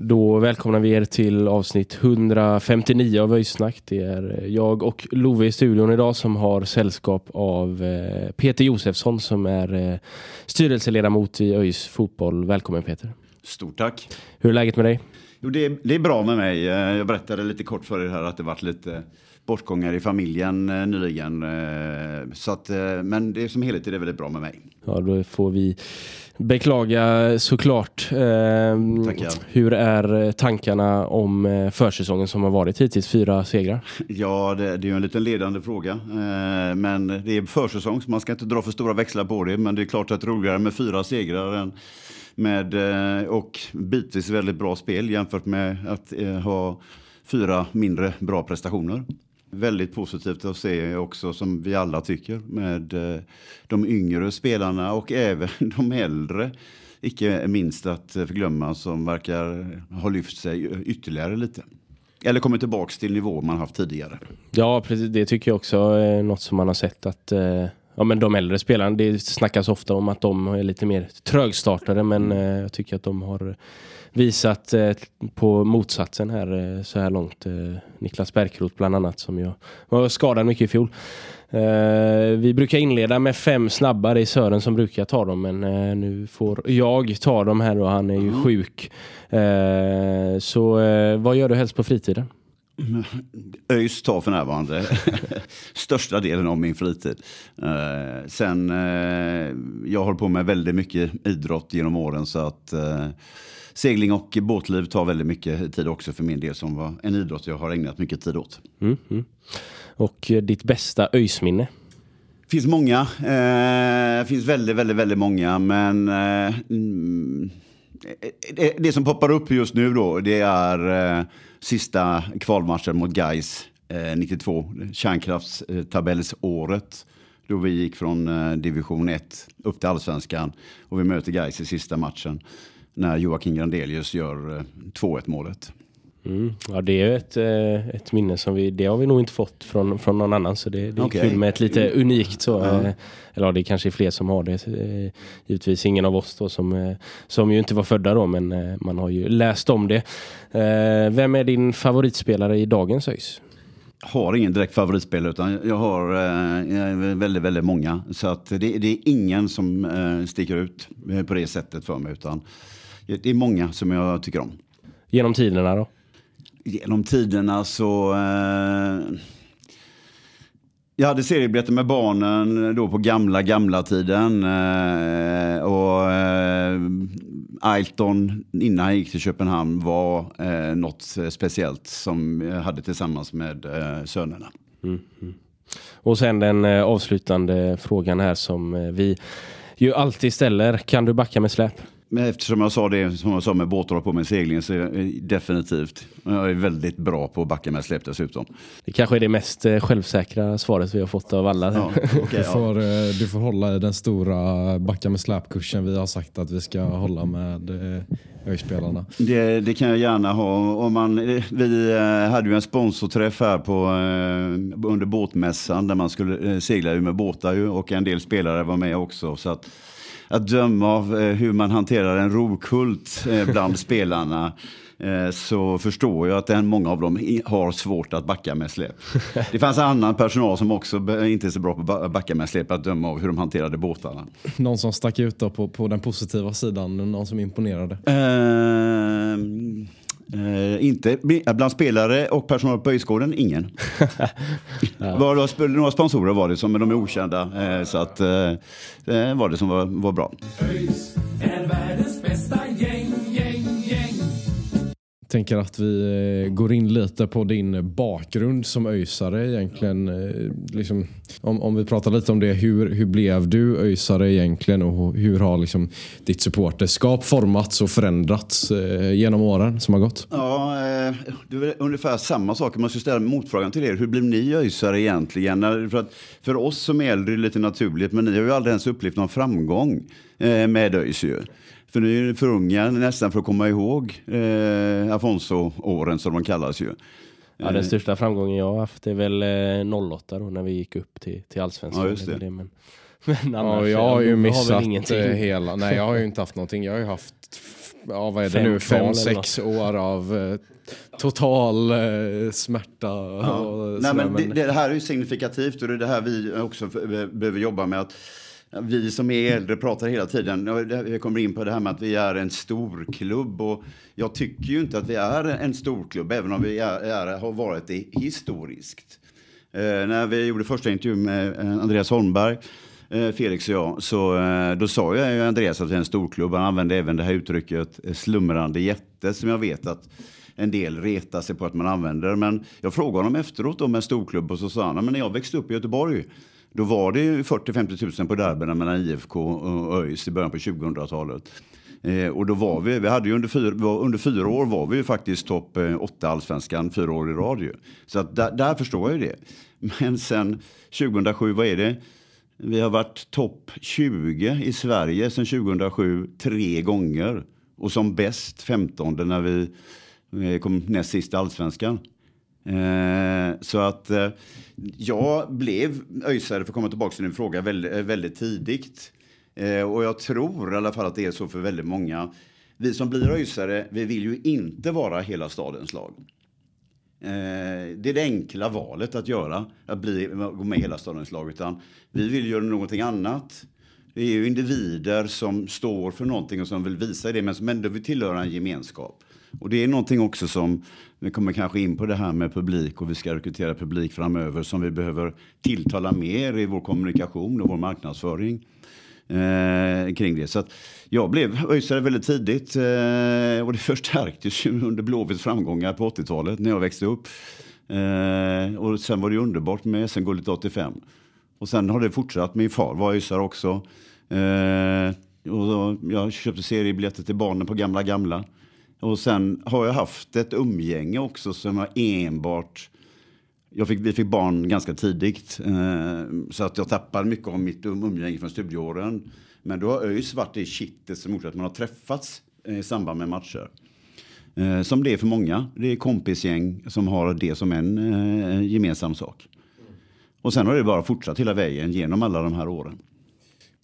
Då välkomnar vi er till avsnitt 159 av Öjsnack. Det är jag och Love i studion idag som har sällskap av eh, Peter Josefsson som är eh, styrelseledamot i ÖIS fotboll. Välkommen Peter. Stort tack. Hur är läget med dig? Jo, det, är, det är bra med mig. Eh, Jag berättade lite kort för er här att det varit lite bortgångar i familjen eh, nyligen. eh, Så att, eh, men det är som helhet är det väldigt bra med mig. Ja, då får vi beklaga såklart. Eh, hur är tankarna om eh, försäsongen som har varit hittills? Fyra segrar. Ja, det, det är ju en liten ledande fråga. eh, Men det är försäsong så man ska inte dra för stora växlar på det. Men det är klart att det är roligare med fyra segrar än med, eh, och bitvis väldigt bra spel jämfört med att eh, ha fyra mindre bra prestationer. Väldigt positivt att se också, som vi alla tycker, med eh, de yngre spelarna och även de äldre. Icke minst att eh, förglömma som verkar ha lyft sig ytterligare lite. Eller kommit tillbaka till nivå man haft tidigare. Ja, precis. Det tycker jag också är något som man har sett att eh, ja, men de äldre spelarna, det snackas ofta om att de är lite mer trögstartade men eh, jag tycker att de har visat eh, på motsatsen här eh, så här långt. Eh, Niklas Bärkroth bland annat som ju var skadad mycket i fjol. Eh, vi brukar inleda med fem snabba, det är Sören som brukar ta dem men eh, nu får jag ta dem här och han är ju sjuk. Eh, så vad gör du helst på fritiden? ÖIS tar för närvarande största delen av min fritid. Eh, sen, eh, jag håller på med väldigt mycket idrott genom åren så att eh, segling och båtliv tar väldigt mycket tid också för min del som var en idrott jag har ägnat mycket tid åt. Mm, mm. Och eh, ditt bästa öjsminne? finns många. Eh, finns väldigt, väldigt, väldigt många. Men eh, mm, det, det som poppar upp just nu då, det är eh, sista kvalmatchen mot Gais eh, 92, kärnkraftstabellsåret. Då vi gick från eh, division 1 upp till allsvenskan och vi möter Gais i sista matchen när Joakim Grandelius gör eh, 2-1 målet. Mm. Ja, det är ett, eh, ett minne som vi, det har vi nog inte fått från, från någon annan. Så det, det är Okej. kul med ett lite unikt så. Eh, eller ja, det är kanske är fler som har det. Eh, givetvis ingen av oss då som, som ju inte var födda då, men man har ju läst om det. Vem är din favoritspelare i dagens ÖIS? har ingen direkt favoritspelare utan jag har eh, väldigt, väldigt många. Så att det, det är ingen som eh, sticker ut på det sättet för mig utan det är många som jag tycker om. Genom tiderna då? Genom tiderna så... Eh, jag hade seriebiljetter med barnen då på gamla, gamla tiden. Eh, och eh, Ailton innan han gick till Köpenhamn var eh, något eh, speciellt som jag hade tillsammans med eh, sönerna. Mm-hmm. Och sen den eh, avslutande frågan här som eh, vi ju alltid ställer. Kan du backa med släp? Men eftersom jag sa det som jag sa med båtar på med seglingen så är jag definitivt. Jag är väldigt bra på att backa med släp dessutom. Det kanske är det mest eh, självsäkra svaret vi har fått av alla. Ja, okej, Du ja. får, eh, du får hålla i den stora backa med släpkursen vi har sagt att vi ska hålla med eh, ÖIS-spelarna. Det, det kan jag gärna ha. Om man, vi eh, hade ju en sponsorträff här på, eh, under båtmässan där man skulle eh, segla med båtar ju, och en del spelare var med också. Så att, att döma av eh, hur man hanterar en rokult eh, bland spelarna eh, så förstår jag att många av dem har svårt att backa med släp. Det fanns annan personal som också inte är så bra på att ba- backa med släp att döma av hur de hanterade båtarna. Någon som stack ut då på, på den positiva sidan, någon som imponerade. Ehm, Eh, inte bland spelare och personal på Öjsgården, ingen. ja. var, var, några sponsorer var det som, men de är okända. Eh, så att eh, det var det som var, var bra. ÖIS är världens bästa gäng tänker att vi eh, går in lite på din bakgrund som öjsare egentligen. Eh, liksom, om, om vi pratar lite om det, hur, hur blev du öjsare egentligen och hur har liksom ditt supporterskap formats och förändrats eh, genom åren som har gått? Ja, det är ungefär samma sak. Man ska ställa motfrågan till er. Hur blev ni öjsare egentligen? För, att, för oss som är äldre är det lite naturligt, men ni har ju aldrig ens upplevt någon framgång med ÖIS. För nu är för unga nästan för att komma ihåg eh, Afonso-åren som de kallas ju. Ja, den eh. största framgången jag har haft är väl eh, 08 då när vi gick upp till, till allsvenskan. Ja, just det. det men, men annars, ja, jag har ju missat har hela. Nej, jag har ju inte haft någonting. Jag har ju haft ja, vad är det fem nu, fem, sex år av eh, total eh, smärta. Ja. Och Nej, men det, det, här är ju signifikativt och det är det här vi också behöver jobba med. att vi som är äldre pratar hela tiden, vi kommer in på det här med att vi är en storklubb och jag tycker ju inte att vi är en storklubb, även om vi är, är har varit det historiskt. Eh, när vi gjorde första intervjun med eh, Andreas Holmberg, eh, Felix och jag, så eh, då sa jag ju Andreas att vi är en storklubb. Han använde även det här uttrycket eh, slumrande jätte som jag vet att en del retar sig på att man använder. Men jag frågade honom efteråt om en storklubb och så sa han, men när jag växte upp i Göteborg då var det 40-50 000 på derbyna mellan IFK och ÖIS i början på 2000-talet. Eh, och då var vi, vi hade ju under fyra, under fyra år var vi ju faktiskt topp eh, åtta allsvenskan fyra år i radio. Så att där, där förstår jag ju det. Men sen 2007, vad är det? Vi har varit topp 20 i Sverige sen 2007 tre gånger. Och som bäst 15 när vi eh, kom näst sist i allsvenskan. Eh, så att eh, jag blev öjsare, för att komma tillbaka till din fråga, väldigt, eh, väldigt tidigt. Eh, och jag tror i alla fall att det är så för väldigt många. Vi som blir öjsare, vi vill ju inte vara hela stadens lag. Eh, det är det enkla valet att göra, att bli, gå med i hela stadens lag. Utan vi vill göra någonting annat. Det är ju individer som står för någonting och som vill visa det, men som ändå vill tillhöra en gemenskap. Och det är någonting också som, vi kommer kanske in på det här med publik och vi ska rekrytera publik framöver som vi behöver tilltala mer i vår kommunikation och vår marknadsföring eh, kring det. Så att jag blev öjsare väldigt tidigt eh, och det förstärktes ju under Blåvitts framgångar på 80-talet när jag växte upp. Eh, och sen var det underbart med SM-guldet 85. Och sen har det fortsatt. Min far var öjsare också. Eh, och jag köpte seriebiljetter till barnen på gamla gamla. Och sen har jag haft ett umgänge också som var enbart... Jag fick, vi fick barn ganska tidigt, eh, så att jag tappade mycket av mitt um- umgänge från studieåren. Men då har ÖIS varit det kittet som gjort att man har träffats eh, i samband med matcher. Eh, som det är för många. Det är kompisgäng som har det som en eh, gemensam sak. Och sen har det bara fortsatt hela vägen genom alla de här åren.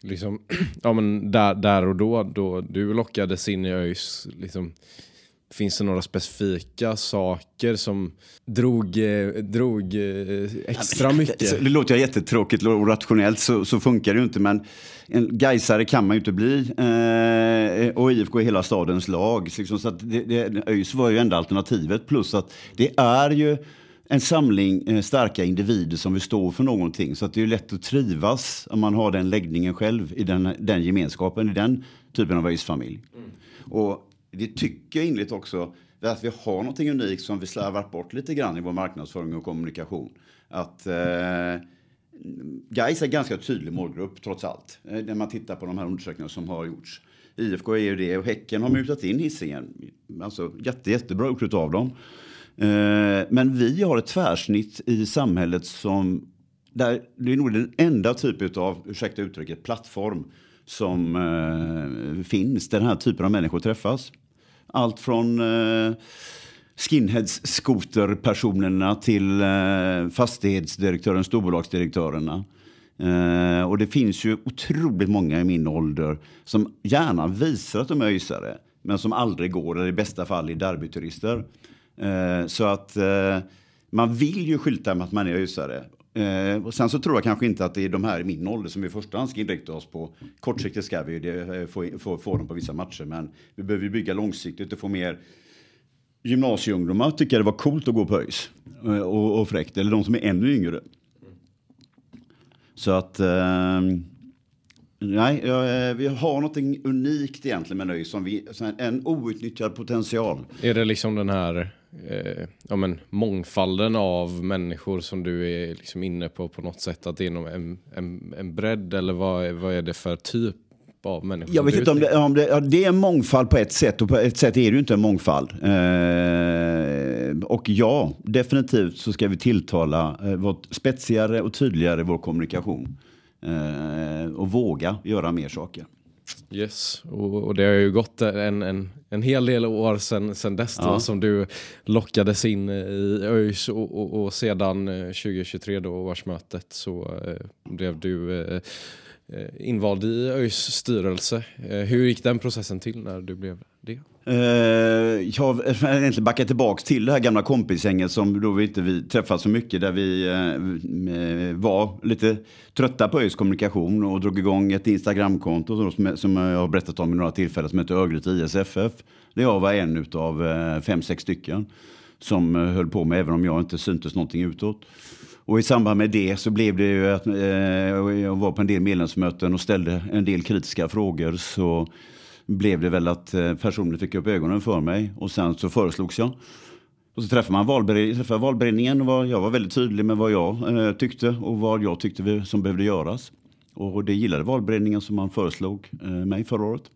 Liksom, ja, men där, där och då, då du lockades in i ÖIS, liksom, Finns det några specifika saker som drog, eh, drog eh, extra mycket? Det låter jättetråkigt och rationellt så, så funkar det ju inte. Men en Gaisare kan man ju inte bli. Eh, och IFK är hela stadens lag. Liksom, så att det, det, ÖIS var ju enda alternativet. Plus att det är ju en samling eh, starka individer som vill stå för någonting. Så att det är lätt att trivas om man har den läggningen själv i den, den gemenskapen, i den typen av ÖIS-familj. Mm. Och det tycker jag inligt också, att vi har någonting unikt som vi slarvat bort lite grann i vår marknadsföring och kommunikation. Att eh, Gais är ganska tydlig målgrupp trots allt. Eh, när man tittar på de här undersökningarna som har gjorts. IFK är ju det och Häcken har mutat in Hisingen. Alltså jätte, jättebra gjort av dem. Eh, men vi har ett tvärsnitt i samhället som där det är nog den enda typ av, ursäkta uttrycket, plattform som eh, finns där den här typen av människor träffas. Allt från eh, skinheads skoterpersonerna till eh, fastighetsdirektören, storbolagsdirektörerna. Eh, och det finns ju otroligt många i min ålder som gärna visar att de är öisare men som aldrig går, eller i bästa fall är derbyturister. Eh, så att eh, man vill ju skylta med att man är ösare. Eh, och sen så tror jag kanske inte att det är de här i min ålder som vi i första hand ska inrikta oss på. Kortsiktigt ska vi det, eh, få, få, få dem på vissa matcher, men vi behöver bygga långsiktigt och få mer gymnasieungdomar tycka det var coolt att gå på ÖIS. Eh, och, och fräckt, eller de som är ännu yngre. Så att... Ehm, eh, nej, ja, vi har något unikt egentligen med ÖIS. Som vi, en outnyttjad potential. Är det liksom den här eh, ja, men, mångfalden av människor som du är liksom inne på på något sätt? Att det är någon, en, en, en bredd eller vad, vad är det för typ av människor? Jag vet inte om det, om det, ja, det är en mångfald på ett sätt och på ett sätt är det ju inte en mångfald. Eh, och ja, definitivt så ska vi tilltala, eh, vara spetsigare och tydligare vår kommunikation. Eh, och våga göra mer saker. Yes, och, och det har ju gått en, en, en hel del år sedan, sedan dess då, Ja. som du lockades in i ÖIS och, och, och sedan eh, 2023 då, årsmötet, så eh, blev du eh, eh, invald i ÖIS styrelse. Eh, hur gick den processen till när du blev det? Uh, jag har egentligen backat tillbaka till det här gamla kompisgänget som då vi inte vi träffade så mycket. Där vi uh, var lite trötta på ÖIS kommunikation och drog igång ett Instagramkonto som, som jag har berättat om i några tillfällen som heter Örgryte ISFF. Där jag var en utav uh, fem, sex stycken som höll på med även om jag inte syntes någonting utåt. Och i samband med det så blev det ju att eh, jag var på en del medlemsmöten och ställde en del kritiska frågor. Så blev det väl att eh, personer fick upp ögonen för mig och sen så föreslogs jag. Och så träffade man valbered träffade valberedningen och var, jag var väldigt tydlig med vad jag eh, tyckte och vad jag tyckte vi, som behövde göras. Och det gillade valberedningen som man föreslog eh, mig förra året.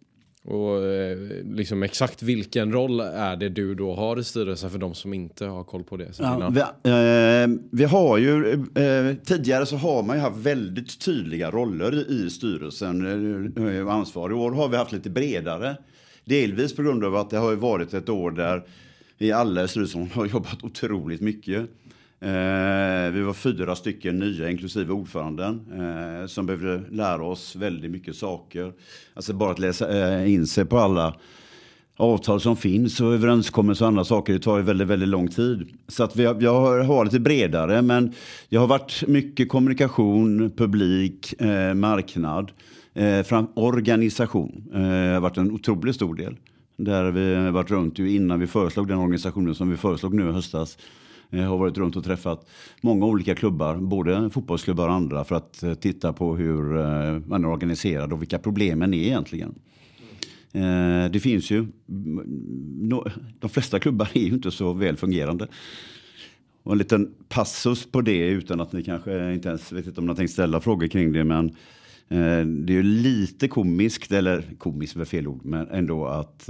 Och eh, liksom exakt vilken roll är det du då har i styrelsen för de som inte har koll på det? Ja, vi, eh, vi har ju, eh, tidigare så har man ju haft väldigt tydliga roller i styrelsen eh, och ansvar. I år har vi haft lite bredare. Delvis på grund av att det har ju varit ett år där vi alla i styrelsen har jobbat otroligt mycket. Eh, vi var fyra stycken nya, inklusive ordföranden, eh, som behövde lära oss väldigt mycket saker. Alltså bara att läsa eh, in sig på alla avtal som finns och överenskommelser och andra saker. Det tar ju väldigt, väldigt lång tid. Så att vi har, jag har, har lite bredare, men jag har varit mycket kommunikation, publik, eh, marknad, eh, fram, organisation. Eh, har varit en otroligt stor del. Där vi har varit runt ju innan vi föreslog den organisationen som vi föreslog nu i höstas. Jag har varit runt och träffat många olika klubbar, både fotbollsklubbar och andra, för att eh, titta på hur eh, man är organiserad och vilka problemen är egentligen. Det finns ju, mm, de flesta klubbar är ju inte så väl fungerande. Och en liten passus på det utan att ni kanske inte ens vet inte om ni har tänkt ställa frågor kring det. Men det är ju lite komiskt, eller komiskt är fel ord, men ändå att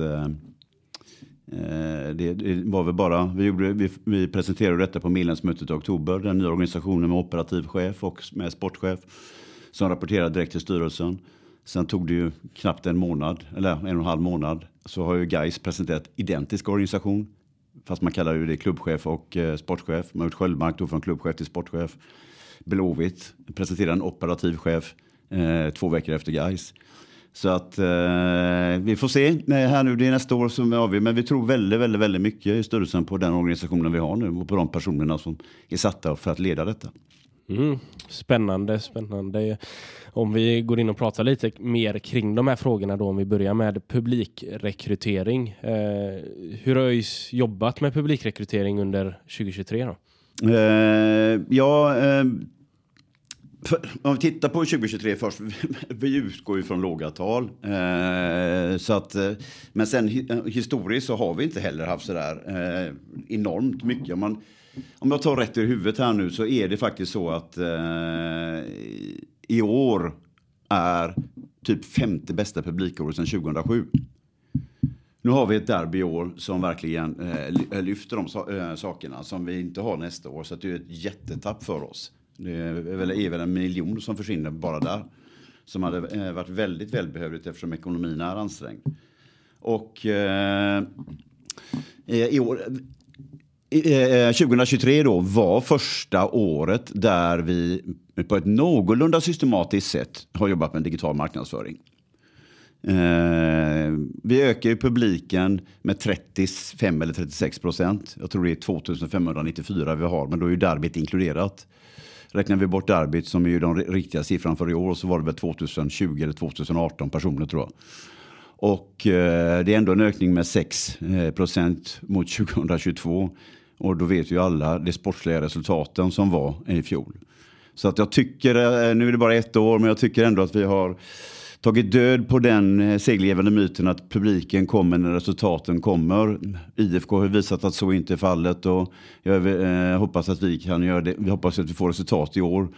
Eh, det, var väl bara, vi, gjorde, vi, vi presenterade detta på medlemsmötet i oktober, den nya organisationen med operativ chef och med sportchef som rapporterade direkt till styrelsen. Sen tog det ju knappt en månad, eller en och en halv månad, så har ju Gais presenterat identisk organisation. Fast man kallar ju det klubbchef och eh, sportchef. Man har gjort Sköldmark då från klubbchef till sportchef. Blåvitt presenterar en operativ chef eh, två veckor efter Gais. Så att eh, vi får se Nej, här nu, det är nästa år som vi avgör. Men vi tror väldigt, väldigt, väldigt mycket i styrelsen på den organisationen vi har nu och på de personerna som är satta för att leda detta. Mm. Spännande, spännande. Om vi går in och pratar lite mer kring de här frågorna då, om vi börjar med publikrekrytering. Eh, hur har ÖIS jobbat med publikrekrytering under 2023 då? Eh, ja, eh, om vi tittar på 2023 först. Vi utgår ju från låga tal. Eh, så att, eh, men sen eh, historiskt så har vi inte heller haft sådär eh, enormt mycket. Om, man, om jag tar rätt i huvudet här nu så är det faktiskt så att eh, i år är typ femte bästa publikåret sedan 2007. Nu har vi ett derby i år som verkligen eh, lyfter de eh, sakerna som vi inte har nästa år. Så att det är ett jättetapp för oss. Det är väl, är väl en miljon som försvinner bara där. Som hade eh, varit väldigt välbehövligt eftersom ekonomin är ansträngd. Och eh, i år, eh, eh 2023 då var första året där vi på ett någorlunda systematiskt sätt har jobbat med digital marknadsföring. Eh, vi ökar ju publiken med 35 eller 36 procent. Jag tror det är 2594 vi har, men då är ju derbyt inkluderat. Räknar vi bort Arbit som är ju den riktiga siffran för i år så var det väl 2020 eller 2018 personer tror jag. Och eh, det är ändå en ökning med 6 eh, procent mot 2022. Och då vet ju alla de sportsliga resultaten som var i fjol. Så att jag tycker, eh, nu är det bara ett år, men jag tycker ändå att vi har tagit död på den eh, seglevande myten att publiken kommer när resultaten kommer. IFK har visat att så inte är fallet och jag eh, hoppas att vi kan göra det. Vi hoppas att vi får resultat i år.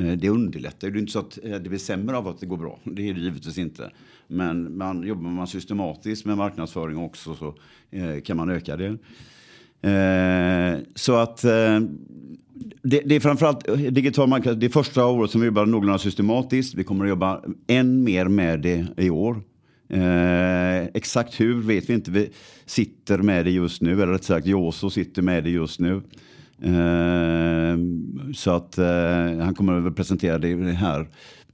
Eh, det underlättar. Det är inte så att eh, det blir sämre av att det går bra. Det är det givetvis inte. Men man, jobbar man systematiskt med marknadsföring också så eh, kan man öka det. Eh, så att eh, det, det, är framförallt eh, digital marknadsföring. Det är första året som vi jobbar någorlunda systematiskt. Vi kommer att jobba än mer med det i år. Eh, exakt hur vet vi inte. Vi sitter med det just nu, eller rätt sagt Joso sitter med det just nu. Eh, så att eh, han kommer att presentera det här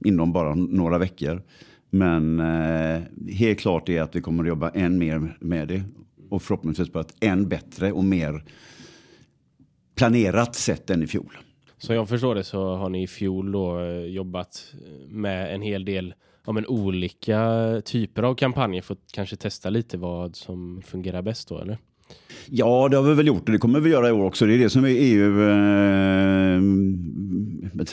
inom bara några veckor. Men eh, helt klart är att vi kommer att jobba än mer med det och förhoppningsvis på ett än bättre och mer planerat sätt än i fjol. Så jag förstår det så har ni i fjol då eh, jobbat med en hel del ja, men olika typer av kampanjer för att kanske testa lite vad som fungerar bäst då eller? Ja, det har vi väl gjort och det kommer vi göra i år också. Det är det som är EU eh,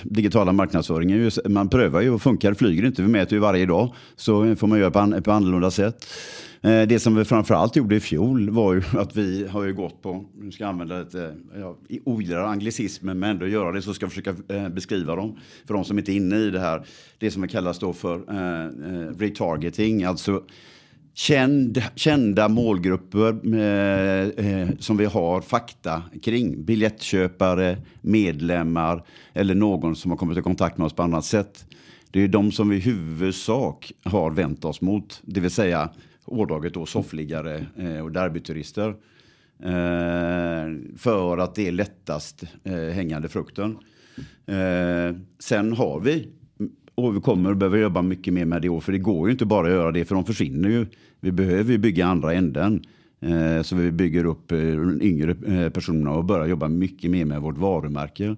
digitala marknadsföringen. Man prövar ju och funkar, flyger inte, vi mäter ju varje dag. Så får man göra på, an, på annorlunda sätt. Eh, det som vi framförallt gjorde i fjol var ju att vi har ju gått på, nu ska jag använda lite, jag ogillar anglicismen men ändå göra det så ska jag försöka eh, beskriva dem för de som inte är inne i det här. Det som kallas då för eh, retargeting, alltså känd, kända målgrupper med, eh, som vi har fakta kring. Biljettköpare, medlemmar eller någon som har kommit i kontakt med oss på annat sätt. Det är de som vi i huvudsak har vänt oss mot, det vill säga årdaget då soffliggare eh, och derbyturister. Eh, för att det är lättast eh, hängande frukten. Eh, sen har vi och vi kommer att behöva jobba mycket mer med det i år, för det går ju inte bara att göra det, för de försvinner ju. Vi behöver ju bygga andra änden. Eh, så vi bygger upp eh, yngre eh, personerna och börjar jobba mycket mer med vårt varumärke.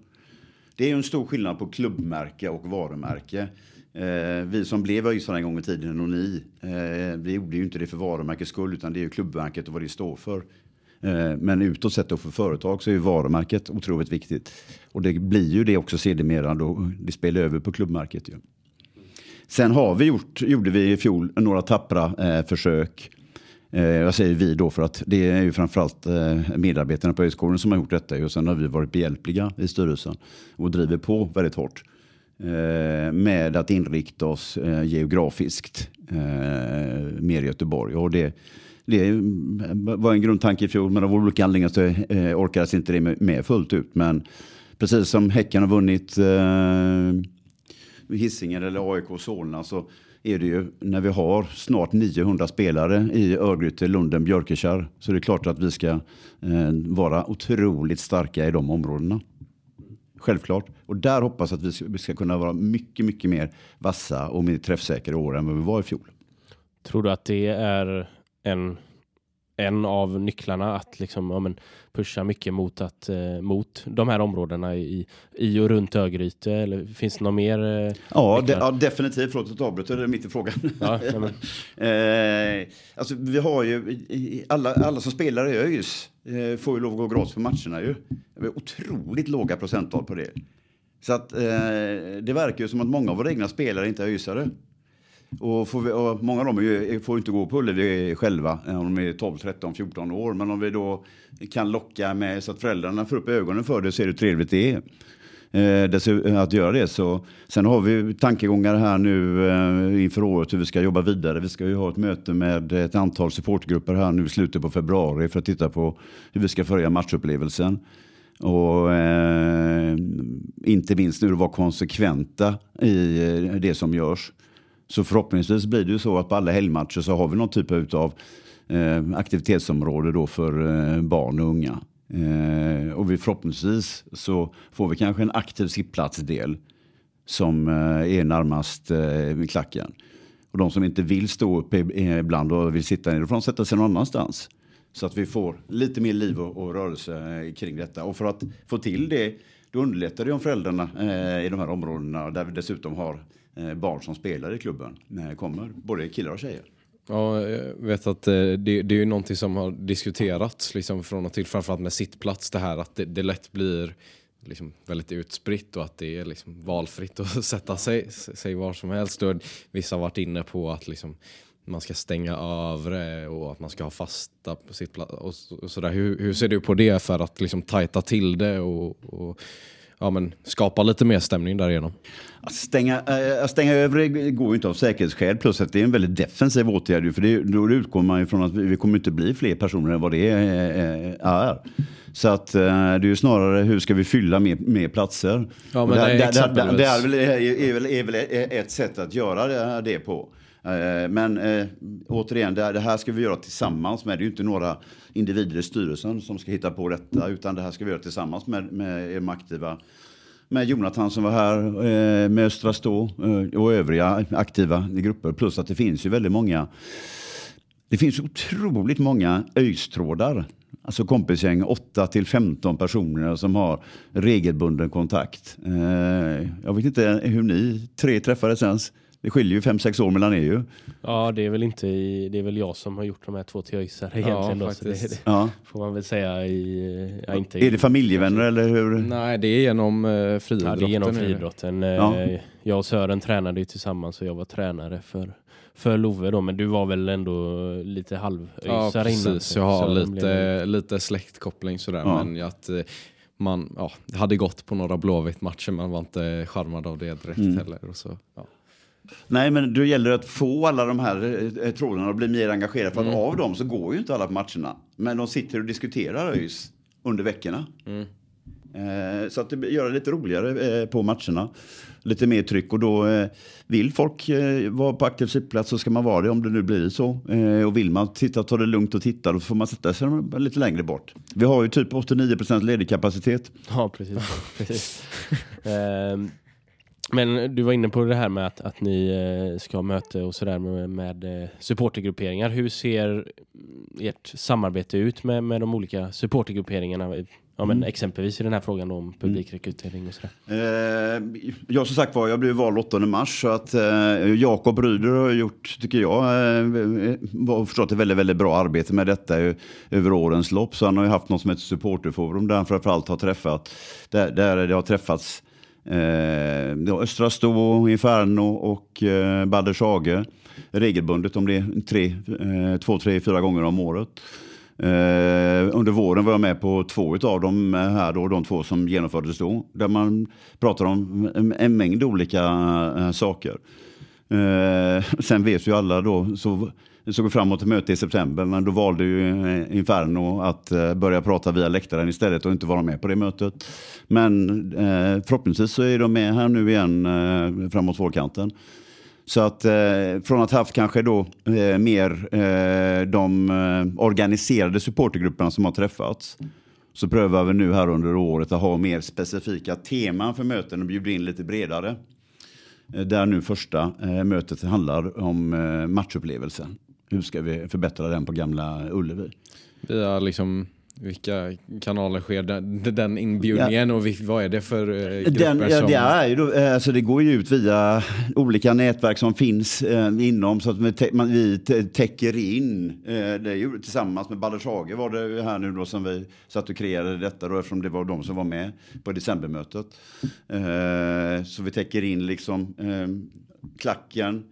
Det är ju en stor skillnad på klubbmärke och varumärke. Eh, vi som blev ÖISarna en gång i tiden och ni, eh, vi gjorde ju inte det för varumärkets skull utan det är ju klubbmärket och vad det står för. Eh, men utåt sett då för företag så är ju varumärket otroligt viktigt. Och det blir ju det också sedermera då det spelar över på klubbmärket. Ju. Sen har vi gjort, gjorde vi i fjol några tappra eh, försök. Eh, jag säger vi då för att det är ju framförallt eh, medarbetarna på högskolan som har gjort detta. Och sen har vi varit behjälpliga i styrelsen och driver på väldigt hårt. Eh, med att inrikta oss eh, geografiskt eh, mer i Göteborg. Och det, det var en grundtanke i fjol, men av olika anledningar så eh, orkades inte det med, med fullt ut. Men precis som Häcken har vunnit eh, Hisingen eller AIK Solna så är det ju när vi har snart 900 spelare i Örgryte, Lunden, Björkekärr så det är klart att vi ska eh, vara otroligt starka i de områdena. Självklart. Och där hoppas jag att vi ska, vi ska kunna vara mycket, mycket mer vassa och mer träffsäkra i år än vad vi var i fjol. Tror du att det är en en av nycklarna att liksom, ja, men pusha mycket mot, att, eh, mot de här områdena i, i och runt Örgryte? Eller finns det något mer? Eh, ja, de, ja, definitivt. Förlåt att avbryta, det är mitt i frågan. Ja, eh, alltså, vi har ju alla, alla som spelar i ÖIS eh, får ju lov att gå gratis på matcherna ju. Otroligt låga procenttal på det. Så att eh, det verkar ju som att många av våra egna spelare inte är ÖISare. Och, vi, och många av dem ju, får inte gå på Ullevi själva om de är 12, 13, 14 år. Men om vi då kan locka med så att föräldrarna får upp ögonen för det så är det trevligt det är. Eh, att göra det. Så, sen har vi tankegångar här nu eh, inför året hur vi ska jobba vidare. Vi ska ju ha ett möte med ett antal supportgrupper här nu i slutet på februari för att titta på hur vi ska följa matchupplevelsen. Och eh, inte minst nu vara konsekventa i eh, det som görs. Så förhoppningsvis blir det ju så att på alla helgmatcher så har vi någon typ av eh, aktivitetsområde då för eh, barn och unga. Eh, och vi förhoppningsvis så får vi kanske en aktiv sittplatsdel som eh, är närmast eh, klacken. Och de som inte vill stå upp ibland och vill sitta ner, då får de sätta sig någon annanstans. Så att vi får lite mer liv och, och rörelse eh, kring detta. Och för att få till det, då underlättar det om föräldrarna eh, i de här områdena där vi dessutom har Eh, barn som spelar i klubben kommer, både killar och tjejer. Ja, jag vet att eh, det, det är ju någonting som har diskuterats liksom från och till, framförallt med sittplats, det här att det, det lätt blir liksom väldigt utspritt och att det är liksom valfritt att sätta sig, sig var som helst. Och vissa har varit inne på att liksom man ska stänga övre och att man ska ha fasta på sittplats och, och sådär. Hur, hur, ser du på det för att liksom tajta till det och, och ja, men skapa lite mer stämning därigenom? Att stänga, äh, stänga över går ju inte av säkerhetsskäl, plus att det är en väldigt defensiv åtgärd. För det, då utgår man ju från att vi kommer inte bli fler personer än vad det är. Så att det är ju snarare hur ska vi fylla mer, mer platser? Ja, men det, det, det, det, det är, väl, är, väl, är väl ett sätt att göra det på. Eh, men eh, återigen, det, det, här ska vi göra tillsammans med. Det är ju inte några individer i styrelsen som ska hitta på detta, utan det här ska vi göra tillsammans med, med de aktiva. Med Jonathan som var här, eh, med Östra Stå eh, och övriga aktiva grupper. Plus att det finns ju väldigt många det finns otroligt många öjstrådar. Alltså kompisgäng, 8 till 15 personer som har regelbunden kontakt. Eh, jag vet inte hur ni tre träffades ens. Det skiljer ju fem sex år mellan er ju. Ja, det är väl inte det är väl jag som har gjort de här två till ÖISare egentligen. Ja, då, så det, det ja. får man väl säga i... Ja, inte är det familjevänner eller hur? Nej, det är genom eh, friidrotten. Ja, det är genom friidrotten. Ja. Eh, jag och Sören tränade ju tillsammans och jag var tränare för för Love då, men du var väl ändå lite halvöisare ja, precis. innan? Jag har lite, blev... lite släktkoppling sådär, ja. men att man ja, hade gått på några Blåvitt-matcher, man var inte charmad av det direkt mm. heller. Och så, ja. Nej, men det gäller att få alla de här eh, trådarna att bli mer engagerade. För att mm. av dem så går ju inte alla på matcherna. Men de sitter och diskuterar ÖIS under veckorna. Mm. Eh, så att det gör det lite roligare eh, på matcherna. Lite mer tryck och då eh, vill folk eh, vara på aktiv sittplats så ska man vara det om det nu blir så. Eh, och vill man titta, ta det lugnt och titta då får man sätta sig lite längre bort. Vi har ju typ 89 ledig kapacitet. Ja, precis. precis. Men du var inne på det här med att, att ni eh, ska ha möte och sådär med, med eh, supportergrupperingar. Hur ser ert samarbete ut med, med de olika supportergrupperingarna? Ja, men mm. Exempelvis i den här frågan om publikrekrytering och sådär. Eh, ja, som sagt var, jag blev vald 8 mars så att eh, Jakob Ryder har gjort, tycker jag, eh, förstått ett väldigt, väldigt bra arbete med detta över årens lopp. Så han har ju haft något som heter supporterforum där han framförallt har träffat, där, där det har träffats Eh, Östra Stå, Inferno och eh, Baldershage regelbundet om det är tre, eh, två, tre, fyra gånger om året. Eh, under våren var jag med på två av dem eh, här då, de två som genomfördes då, där man pratar om en, en mängd olika eh, saker. Eh, sen vet ju alla då, så såg vi fram emot ett möte i september, men då valde ju eh, Inferno att eh, börja prata via läktaren istället och inte vara med på det mötet. Men eh, förhoppningsvis så är de med här nu igen eh, framåt vårkanten. Så att eh, från att haft kanske då eh, mer eh, de eh, organiserade supportergrupperna som har träffats så prövar vi nu här under året att ha mer specifika teman för möten och bjuda in lite bredare. Eh, där nu första eh, mötet handlar om eh, matchupplevelsen. Hur ska vi förbättra den på gamla Ullevi? Via liksom vilka kanaler sker den, den inbjudningen ja. och vad är det för eh, den, ja, som... Det, är ju då, eh, alltså det går ju ut via olika nätverk som finns eh, inom så att vi, man, vi täcker in. Eh, det är ju tillsammans med Baldershage var det här nu då som vi satt och kreerade detta då eftersom det var de som var med på decembermötet. Så vi täcker in liksom klacken,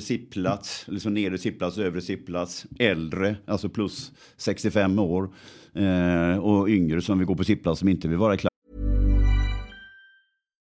sittplats, liksom nedre sittplats, övre sittplats, äldre, alltså plus 65 år eh, och yngre som vill gå på sittplats som inte vill vara i.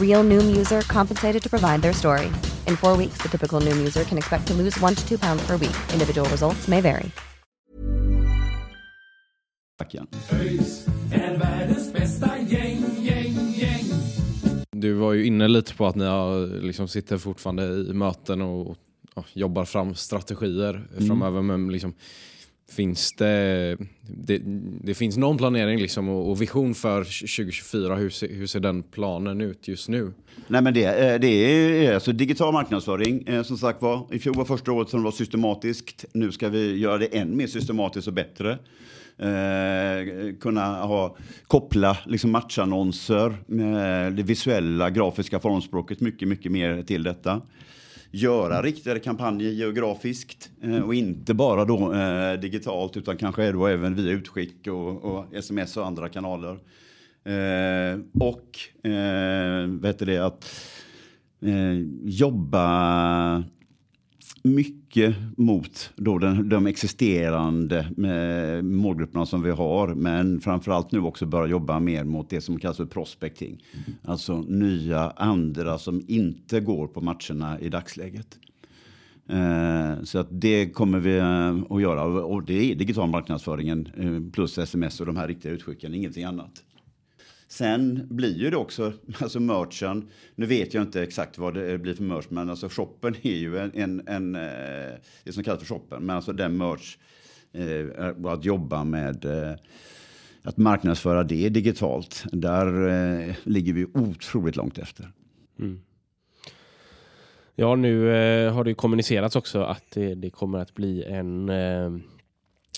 Real Noom user compensated to provide their story. In four weeks, the typical Noom user can expect to lose one to two pounds per week. Individual results may vary. Gäng, gäng. Du var ju inne lite på att ni har, liksom, sitter fortfarande i möten och, och jobbar fram strategier framöver. Men liksom, finns det, det, det finns någon planering liksom, och, och vision för 2024? Hur ser, hur ser den planen ut just nu? Nej, men det, eh, det är eh, alltså digital marknadsföring. Eh, som sagt var, i fjol var första året som var systematiskt. Nu ska vi göra det än mer systematiskt och bättre. Eh, kunna ha, koppla liksom matchannonser, med det visuella, grafiska formspråket mycket, mycket mer till detta. Göra riktade kampanjer geografiskt eh, och inte bara då eh, digitalt utan kanske då även via utskick och, och sms och andra kanaler. Eh, och vad heter det, att jobba mycket mot då den, de existerande eh, målgrupperna som vi har. Men framförallt nu också börja jobba mer mot det som kallas för prospecting. Alltså nya andra som inte går på matcherna i dagsläget. Eh, så att det kommer vi eh, att göra. Och det är digital marknadsföringen eh, plus sms och de här riktiga utskicken, ingenting annat. Sen blir ju det också, alltså merchen, nu vet jag inte exakt vad det blir för merch, men alltså shoppen är ju en, en, en eh, det som kallas för shoppen, men alltså den merch, eh, att jobba med eh, att marknadsföra det digitalt, där eh, ligger vi otroligt långt efter. Mm. Ja, nu eh, har det ju kommunicerats också att det, det kommer att bli en, eh,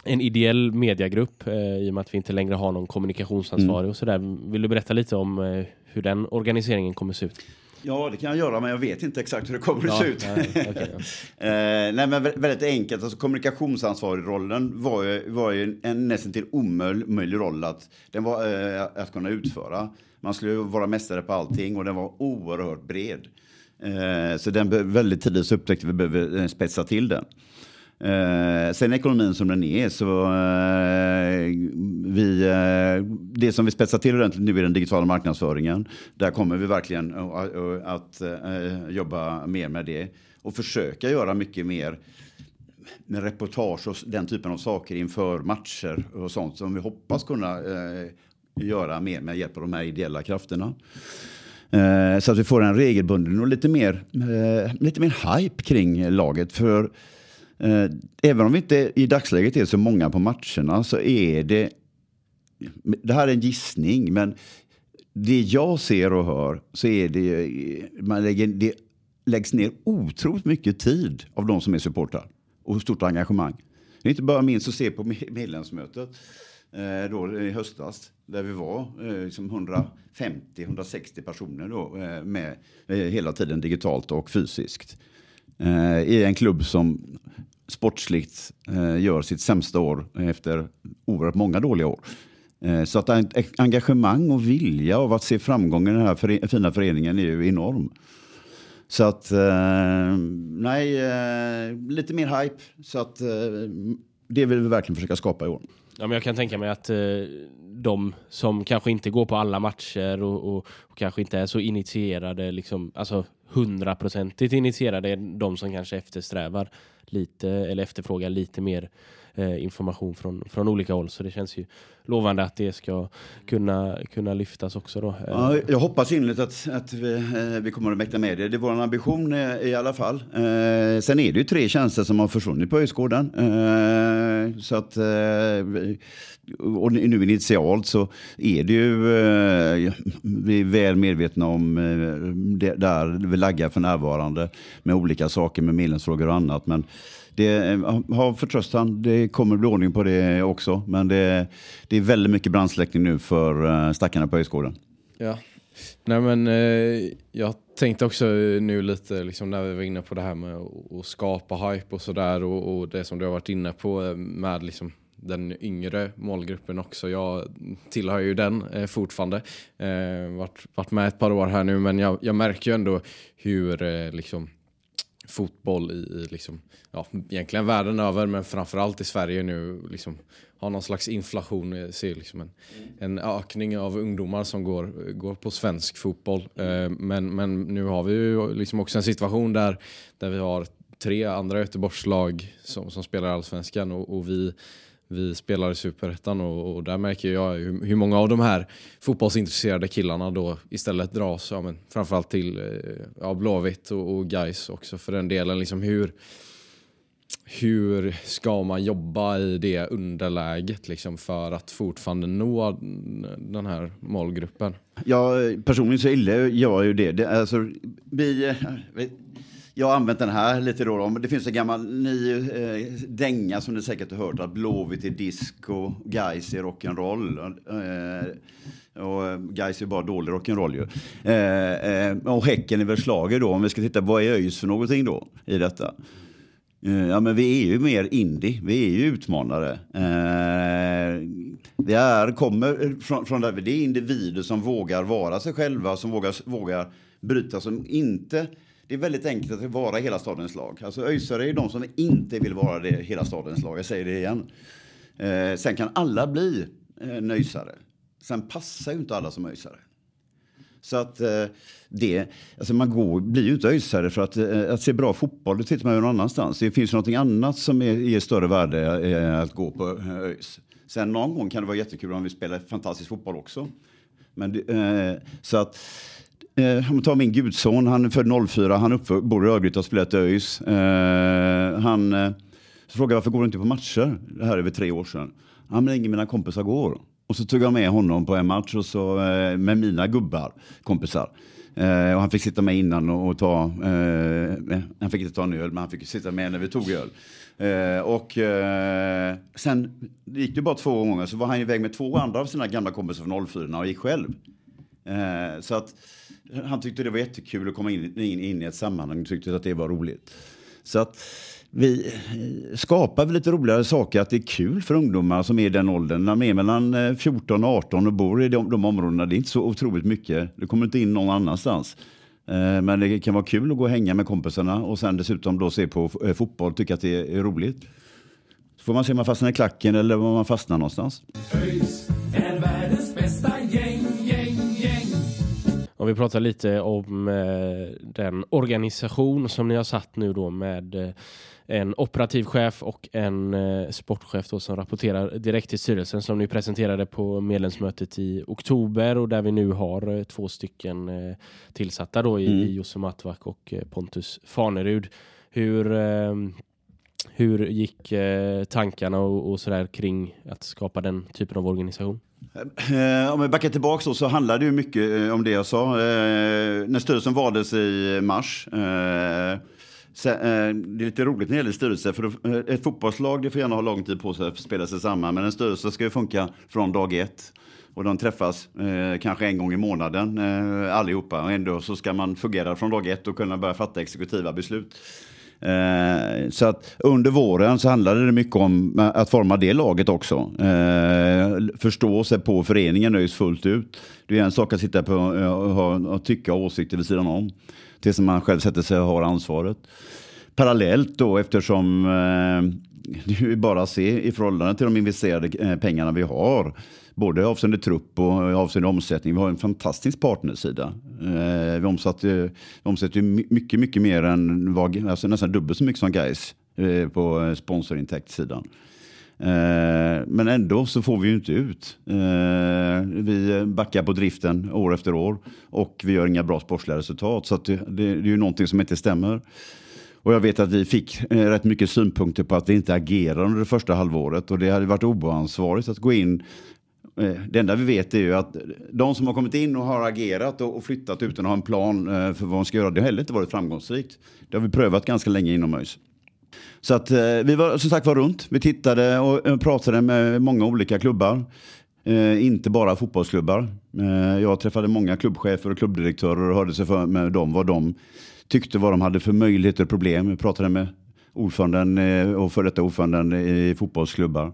en ideell mediagrupp eh, i och med att vi inte längre har någon kommunikationsansvarig och sådär. Vill du berätta lite om eh, hur den organiseringen kommer se ut? Ja, det kan jag göra, men jag vet inte exakt hur det kommer att se ut. ja, okej, ja. Eh, nej, men vä- väldigt enkelt. Alltså, kommunikationsansvarig-rollen var ju, var ju en nästan till omöjlig roll att, den var, eh, att kunna utföra. Man skulle vara mästare på allting och den var oerhört bred. Eh, så den väldigt tidigt så upptäckte vi behöver eh, spetsa till den. Eh, sen ekonomin som den är så eh, vi, eh, det som vi spetsar till ordentligt nu är den digitala marknadsföringen. Där kommer vi verkligen att, eh, att eh, jobba mer med det och försöka göra mycket mer med reportage och den typen av saker inför matcher och sånt som vi hoppas kunna eh, göra mer med hjälp av de här ideella krafterna. Eh, så att vi får en regelbunden och lite mer, eh, lite mer hype kring laget. För Eh, även om vi inte i dagsläget är så många på matcherna så är det, det här är en gissning, men det jag ser och hör så är det, man lägger, det läggs ner otroligt mycket tid av de som är supportrar och stort engagemang. Det är inte bara minst att se på medlemsmötet eh, då, i höstas där vi var eh, liksom 150-160 personer då, med hela tiden digitalt och fysiskt. Eh, I en klubb som sportsligt eh, gör sitt sämsta år efter oerhört många dåliga år. Eh, Så att engagemang och vilja av att se framgången i den här före- fina föreningen är ju enorm. Så att, eh, nej, eh, lite mer hype. Så att eh, det vill vi verkligen försöka skapa i år. Ja, men jag kan tänka mig att eh, de som kanske inte går på alla matcher och, och, och kanske inte är så initierade, liksom, alltså hundraprocentigt initierade, är de som kanske eftersträvar lite eller efterfrågar lite mer eh, Eh, information från, från olika håll. Så det känns ju lovande att det ska kunna, kunna lyftas också. Då. Eh, ja, jag hoppas innerligt att, att vi, eh, vi kommer att mäkta med det. Det är vår ambition i alla fall. Sen är det ju tre tjänster som har försvunnit på Öjsgården. Så att, och nu initialt så är det ju, vi är väl medvetna om det, där vi laggar för närvarande med olika saker med medlemsfrågor och annat. Men det, ha förtröstan, det kommer bli ordning på det också. Men det, det är väldigt mycket brandsläckning nu för eh, stackarna på Öjsgården. Ja. Nej men eh, jag tänkte också eh, nu lite liksom när vi var inne på det här med att skapa hype och sådär och, och det som du har varit inne på eh, med liksom den yngre målgruppen också. Jag tillhör ju den eh, fortfarande. Eh, varit, varit med ett par år här nu men jag, jag märker ju ändå hur eh, liksom fotboll i, i liksom, ja, egentligen världen över men framförallt i Sverige nu liksom, har någon slags inflation. Jag ser liksom en, en ökning av ungdomar som går, går på svensk fotboll. Eh, men, men nu har vi ju liksom också en situation där, där vi har tre andra Göteborgslag som, som spelar Allsvenskan och, och vi vi spelar i Superettan och, och där märker jag hur, hur många av de här fotbollsintresserade killarna då istället dras ja, men framförallt till eh, ja, Blåvitt och, och Gais också för den delen. Liksom hur, hur ska man jobba i det underläget liksom för att fortfarande nå den här målgruppen? Ja, personligen så gillar jag ju det. det alltså, vi, eh, jag har använt den här lite då. Det finns en gammal ny eh, dänga som ni säkert har hört. Att Blåvitt är disco, Gais är rock'n'roll. Eh, och eh, Gais är bara dålig rock'n'roll ju. Eh, eh, och Häcken är väl slager då. Om vi ska titta vad är ÖIS för någonting då i detta. Eh, Ja, men vi är ju mer indie. Vi är ju utmanare. Eh, det är, kommer från, från där, det är individer som vågar vara sig själva, som vågar, vågar bryta, som inte... Det är väldigt enkelt att vara hela stadens lag. Alltså ÖISare är ju de som inte vill vara det hela stadens lag. Jag säger det igen. Eh, sen kan alla bli eh, nöjsare. Sen passar ju inte alla som ÖISare. Så att eh, det, alltså man går, blir ju inte ÖISare för att, eh, att se bra fotboll, det tittar man ju någon annanstans. Det finns ju någonting annat som är, ger större värde eh, att gå på eh, ÖIS. Sen någon gång kan det vara jättekul om vi spelar fantastisk fotboll också. Men, eh, så att, eh, om man tar min gudson, han är född 04, han uppför, bor i Örgryte och har spelat i ÖIS. Eh, han eh, frågade varför går du inte på matcher? Det här är över tre år sedan. Ja, men ingen mina kompisar går. Och så tog jag med honom på en match och så, eh, med mina gubbar, kompisar. Eh, och han fick sitta med innan och, och ta, eh, eh han fick inte ta en öl, men han fick sitta med när vi tog öl. Eh, och eh, sen gick det bara två gånger så var han iväg med två andra av sina gamla kompisar från 04 och gick själv. Eh, så att han tyckte det var jättekul att komma in, in, in i ett sammanhang, tyckte att det var roligt. Så att vi eh, skapar lite roligare saker, att det är kul för ungdomar som är i den åldern. När de är mellan eh, 14 och 18 och bor i de, de områdena, det är inte så otroligt mycket. Du kommer inte in någon annanstans. Eh, Men det kan vara kul att gå och hänga med kompisarna och sen dessutom då se på eh, fotboll, tycka att det är roligt. Så får man se om man fastnar i klacken eller var man fastnar någonstans. ÖIS Om vi pratar lite om eh, den organisation som ni har satt nu då med eh, en operativ chef och en eh, sportchef då som rapporterar direkt till styrelsen som ni presenterade på medlemsmötet i oktober och där vi nu har eh, två stycken eh, tillsatta då i, Mm. i Josse Matvak och eh, Pontus Fanerud. Hur, hur gick eh, tankarna och, och sådär kring att skapa den typen av organisation? Eh, om vi backar tillbaka så, så handlar det ju mycket eh, om det jag sa. Eh, när styrelsen valdes i mars. Eh, sen, eh, det är lite roligt när det gäller styrelse. För eh, ett fotbollslag det får gärna ha lång tid typ på sig att spela sig samman. Men en styrelse ska ju funka från dag ett. Och de träffas eh, kanske en gång i månaden eh, allihopa. Och ändå så ska man fungera från dag ett och kunna börja fatta exekutiva beslut. Eh, så att under våren så handlade det mycket om att forma det laget också. Eh, förstå sig på föreningen ÖIS fullt ut. Det är en sak att sitta på eh, och, och, och tycka åsikter vid sidan om. Tills man själv sätter sig och har ansvaret. Parallellt då eftersom eh, det är ju bara att se i förhållande till de investerade eh, pengarna vi har. Både avseende trupp och avseende omsättning. Vi har en fantastisk partnersida. Eh, vi omsätter, vi omsätter ju mycket, mycket mer än vad, alltså nästan dubbelt så mycket som Gais eh, på sponsorintäktssidan. Eh, men ändå så får vi ju inte ut. Vi backar på driften år efter år och vi gör inga bra sportsliga resultat. Så det, det, det är ju någonting som inte stämmer. Och jag vet att vi fick rätt mycket synpunkter på att vi inte agerar under det första halvåret och det hade varit oansvarigt att gå in Eh, det enda vi vet är ju att de som har kommit in och har agerat och flyttat utan att ha en plan eh, för vad de ska göra, det har heller inte varit framgångsrikt. Det har vi prövat ganska länge inom ÖIS. Så att eh, vi var som sagt var runt. Vi tittade och pratade med många olika klubbar. inte bara fotbollsklubbar. jag träffade många klubbchefer och klubbdirektörer och hörde sig för med dem vad de tyckte vad de hade för möjligheter och problem. Vi pratade med ordföranden och före detta ordföranden i fotbollsklubbar.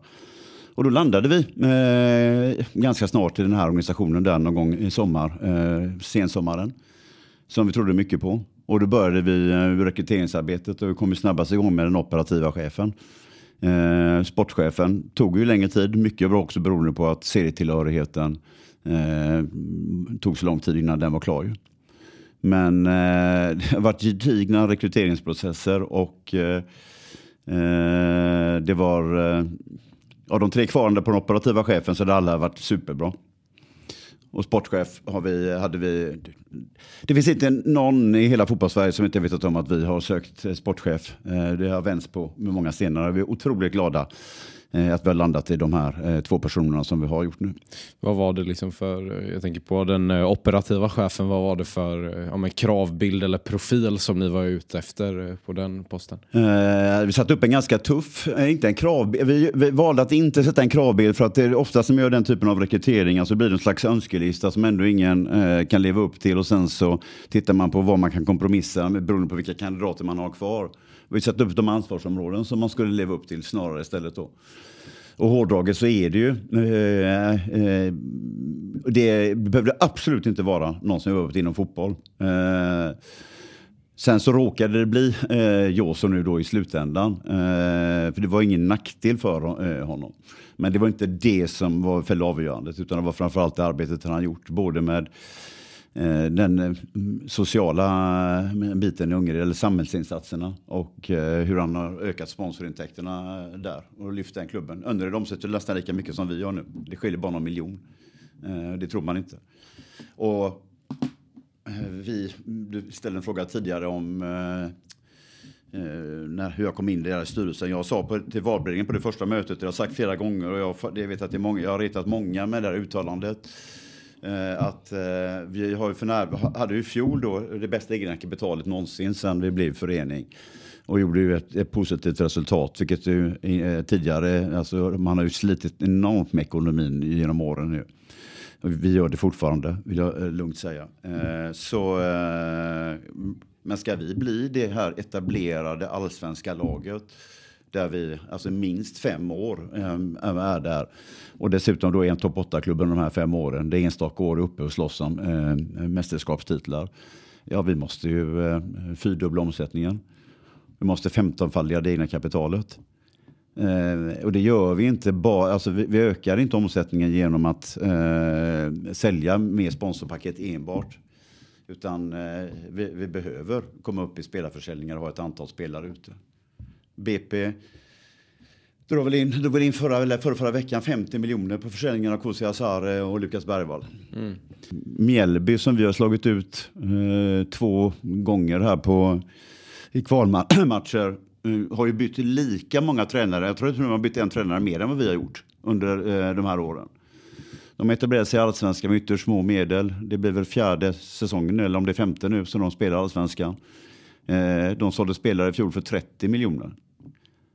Och då landade vi eh, ganska snart i den här organisationen där någon gång i sommar, eh, sensommaren. Som vi trodde mycket på. Och då började vi eh, rekryteringsarbetet och vi kom snabbast igång med den operativa chefen. Eh, sportchefen tog ju längre tid, mycket var också beroende på att serietillhörigheten eh, tog så lång tid innan den var klar. Ju. Men eh, det har varit gedigna rekryteringsprocesser och eh, eh det var eh, av de tre kvarande på den operativa chefen så hade alla varit superbra. Och sportchef har vi, hade vi... Det finns inte någon i hela fotbollssverige som inte vetat om att vi har sökt sportchef. Eh, det har vänts på med många stenar. Vi är otroligt glada att vi har landat i de här eh, två personerna som vi har gjort nu. Vad var det liksom för, jag tänker på den eh, operativa chefen, vad var det för ja, kravbild eller profil som ni var ute efter på den posten? Eh, vi satte upp en ganska tuff, inte en kravbild, vi, vi, valde att inte sätta en kravbild för att det är ofta som gör den typen av rekryteringar så blir det en slags önskelista som ändå ingen eh, kan leva upp till och sen så tittar man på vad man kan kompromissa med beroende på vilka kandidater man har kvar. Vi satte upp de ansvarsområden som man skulle leva upp till snarare istället då. Och hårdraget så är det ju. Eh, eh, det behövde absolut inte vara någon som jobbat inom fotboll. Eh, sen så råkade det bli eh, Joso nu då i slutändan. Eh, för det var ingen nackdel för eh, honom. Men det var inte det som var fällde avgörandet utan det var framförallt det arbetet han gjort. Både med Eh, den eh, sociala eh, biten i Ungered, eller samhällsinsatserna och hur han har ökat sponsorintäkterna där och lyft den klubben. Önnered omsätter nästan lika mycket som vi gör nu. Det skiljer bara någon miljon. Det tror man inte. Och vi, du ställde en fråga tidigare om när, hur jag kom in i styrelsen. Jag sa på, till valberedningen på det första mötet, det har jag sagt flera gånger och jag, det vet att det är många, jag har retat många med det här uttalandet. Eh, att eh, vi har ju för när, hade ju i fjol då det bästa egenakapitalet någonsin sedan vi blev förening. Och gjorde ju ett, ett positivt resultat, vilket ju eh, tidigare, alltså man har ju slitit enormt med ekonomin genom åren nu. Vi gör det fortfarande, vill jag eh, lugnt säga. Eh, så, eh, men ska vi bli det här etablerade allsvenska laget där vi alltså minst fem år ähm, är där. Och dessutom då är en topp 8-klubb under de här fem åren. Det är enstaka år uppe och slåss om äh, mästerskapstitlar. Ja, vi måste ju äh, fyrdubbla omsättningen. Vi måste femtonfaldiga det egna kapitalet. Eh, och det gör vi inte bara, alltså vi, vi ökar inte omsättningen genom att eh, sälja mer sponsorpaket enbart. Utan eh, vi, vi, behöver komma upp i spelarförsäljningar och ha ett antal spelare ute. BP drog väl in, drog väl in förra, eller förra, förra veckan 50 miljoner på försäljningen av Kosi Asare och Lukas Bergvall. Mm. Mjällby som vi har slagit ut eh, två gånger här på, i kvalmatcher eh, har ju bytt lika många tränare. Jag tror att de har bytt en tränare mer än vad vi har gjort under eh, de här åren. De etablerade sig i allsvenskan med ytterst små medel. Det blir väl fjärde säsongen nu, eller om det är femte nu, som de spelar allsvenskan. Eh, de sålde spelare i fjol för 30 miljoner.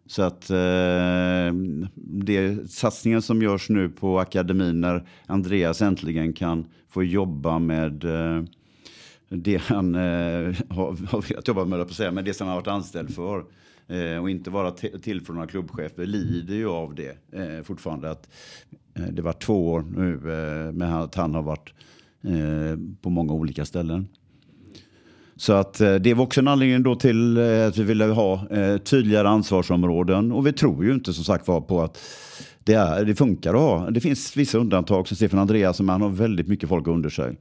Så att eh, det satsningen som görs nu på akademin när Andreas äntligen kan få jobba med eh, det han eh, har, har velat jobba med, på säga, men det som han har varit anställd för. Eh, och inte vara till för några klubbchefer lider ju av det eh, fortfarande. Att, eh, det var två år nu eh, med att han har varit eh, på många olika ställen. Så att eh, det var också en anledning då till eh, att vi ville ha eh, tydligare ansvarsområden. Och vi tror ju inte som sagt var på att det, är, det funkar att ha. Det finns vissa undantag som Stefan Andreas, som han har väldigt mycket folk under sig.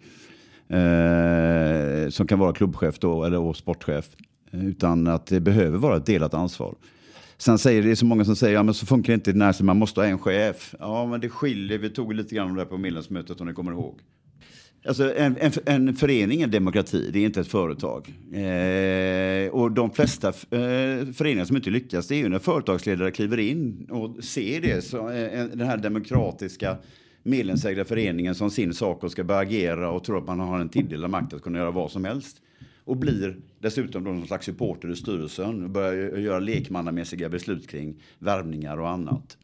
Eh, som kan vara klubbchef då, eller och sportchef. Utan att det behöver vara ett delat ansvar. Sen säger det är så många som säger, ja men så funkar det inte i näringslivet, man måste ha en chef. Ja men det skiljer, vi tog lite grann om det på medlemsmötet om ni kommer ihåg. Alltså en, en, en förening är en demokrati, det är inte ett företag. Eh, och de flesta eh, föreningar som inte lyckas, det är ju när företagsledare kliver in och ser det, så, eh, den här demokratiska medlemsägda föreningen som sin sak och ska börja agera och tror att man har en tilldelad makt att kunna göra vad som helst. Och blir dessutom någon slags supporter i styrelsen och börjar göra lekmannamässiga beslut kring värvningar och annat.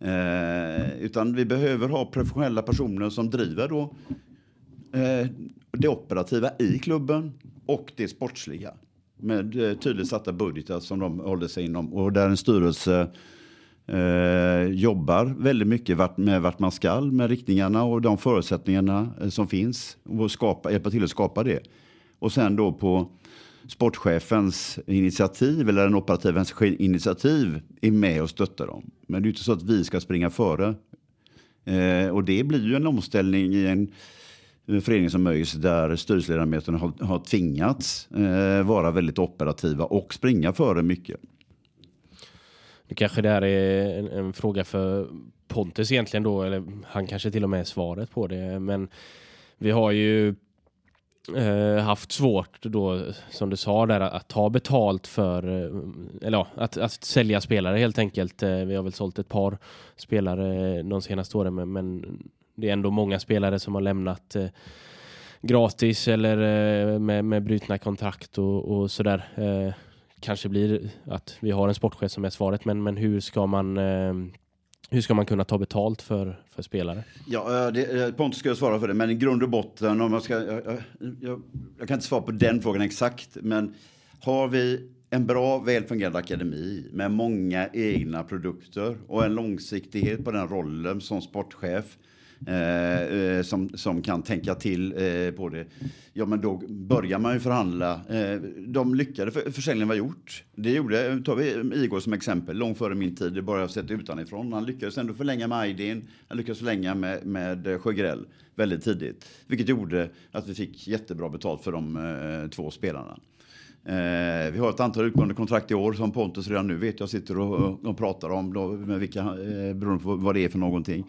Eh, utan vi behöver ha professionella personer som driver då Eh, det operativa i klubben och det sportsliga. Med eh, tydligt satta budgetar som de håller sig inom och där en styrelse eh, jobbar väldigt mycket vart, med vart man skall, med riktningarna och de förutsättningarna eh, som finns och skapa, hjälpa till att skapa det. Och sen då på sportchefens initiativ eller den operativa initiativ är med och stöttar dem. Men det är inte så att vi ska springa före. Eh, och det blir ju en omställning i en förening som ÖIS där styrelseledamöterna har, har tvingats eh, vara väldigt operativa och springa före mycket. Det kanske där är en, en, fråga för Pontus egentligen då, eller han kanske till och med är svaret på det. Men vi har ju eh, haft svårt då, som du sa där, att ta betalt för, eh, eller ja, att, att sälja spelare helt enkelt. Eh, vi har väl sålt ett par spelare de senaste åren, men, men det är ändå många spelare som har lämnat eh, gratis eller eh, med, med brutna kontrakt och, och sådär. Eh, kanske blir att vi har en sportchef som är svaret, men, men hur ska man eh, hur ska man kunna ta betalt för, för spelare? Ja, eh, det, eh, Pontus ska svara för det, men i grund och botten, om jag, ska, jag, jag, jag kan inte svara på den frågan exakt, men har vi en bra, välfungerande akademi med många egna produkter och en långsiktighet på den rollen som sportchef Eh, eh, som, som kan tänka till eh, på det. Ja, men då börjar man ju förhandla. Eh, de lyckade, för, försäljningen var gjort. Det gjorde, tar vi Igor som exempel, långt före min tid, det bara jag sett utanifrån. Han lyckades ändå förlänga med Aydin, han lyckades förlänga med, med eh, Sjögrell väldigt tidigt. Vilket gjorde att vi fick jättebra betalt för de eh, två spelarna. Eh, vi har ett antal utgående kontrakt i år som Pontus redan nu vet jag sitter och, och pratar om, då, med vilka, eh, beroende på vad det är för någonting.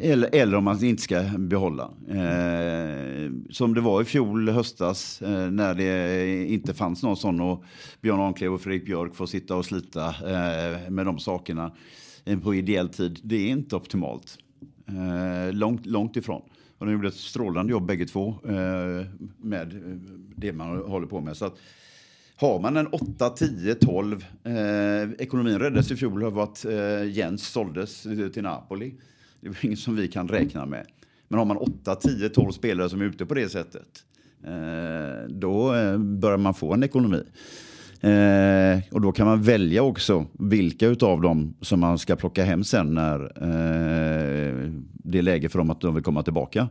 Eller, eller om man inte ska behålla. Eh, som det var i fjol höstas eh, när det inte fanns någon sån och Björn Arnklev och Fredrik Björk får sitta och slita eh, med de sakerna eh, på ideell tid. Det är inte optimalt. Eh, långt, långt ifrån. Och de gjorde ett strålande jobb bägge två eh, med det man håller på med. Så att, har man en 8, 10, 12, eh, ekonomin räddades i fjol av att eh, Jens såldes till Napoli. Det är inget som vi kan räkna med. Men har man 8, 10, 12 spelare som är ute på det sättet, eh, då eh, börjar man få en ekonomi. Eh, och då kan man välja också vilka av dem som man ska plocka hem sen när eh, det är läge för dem att de vill komma tillbaka.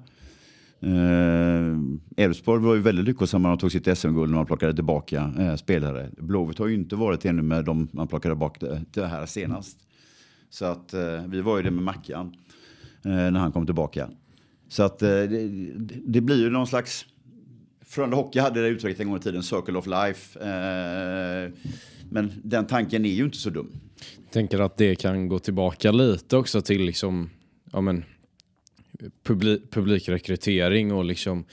Eh, Elfsborg var ju väldigt lyckosamma när de tog sitt SM-guld när man plockade tillbaka spelare. Blåvitt har ju inte varit ännu med de man plockade tillbaka det, det här senast. Så att vi var ju det med Mackan. Eh, när han kom tillbaka. Så att eh, det, det blir ju någon slags... Frölunda Hockey hade det uttrycket en gång i tiden, Circle of Life. Eh, men den tanken är ju inte så dum. Jag tänker att det kan gå tillbaka lite också till liksom, ja men, publi publikrekrytering och liksom Eh,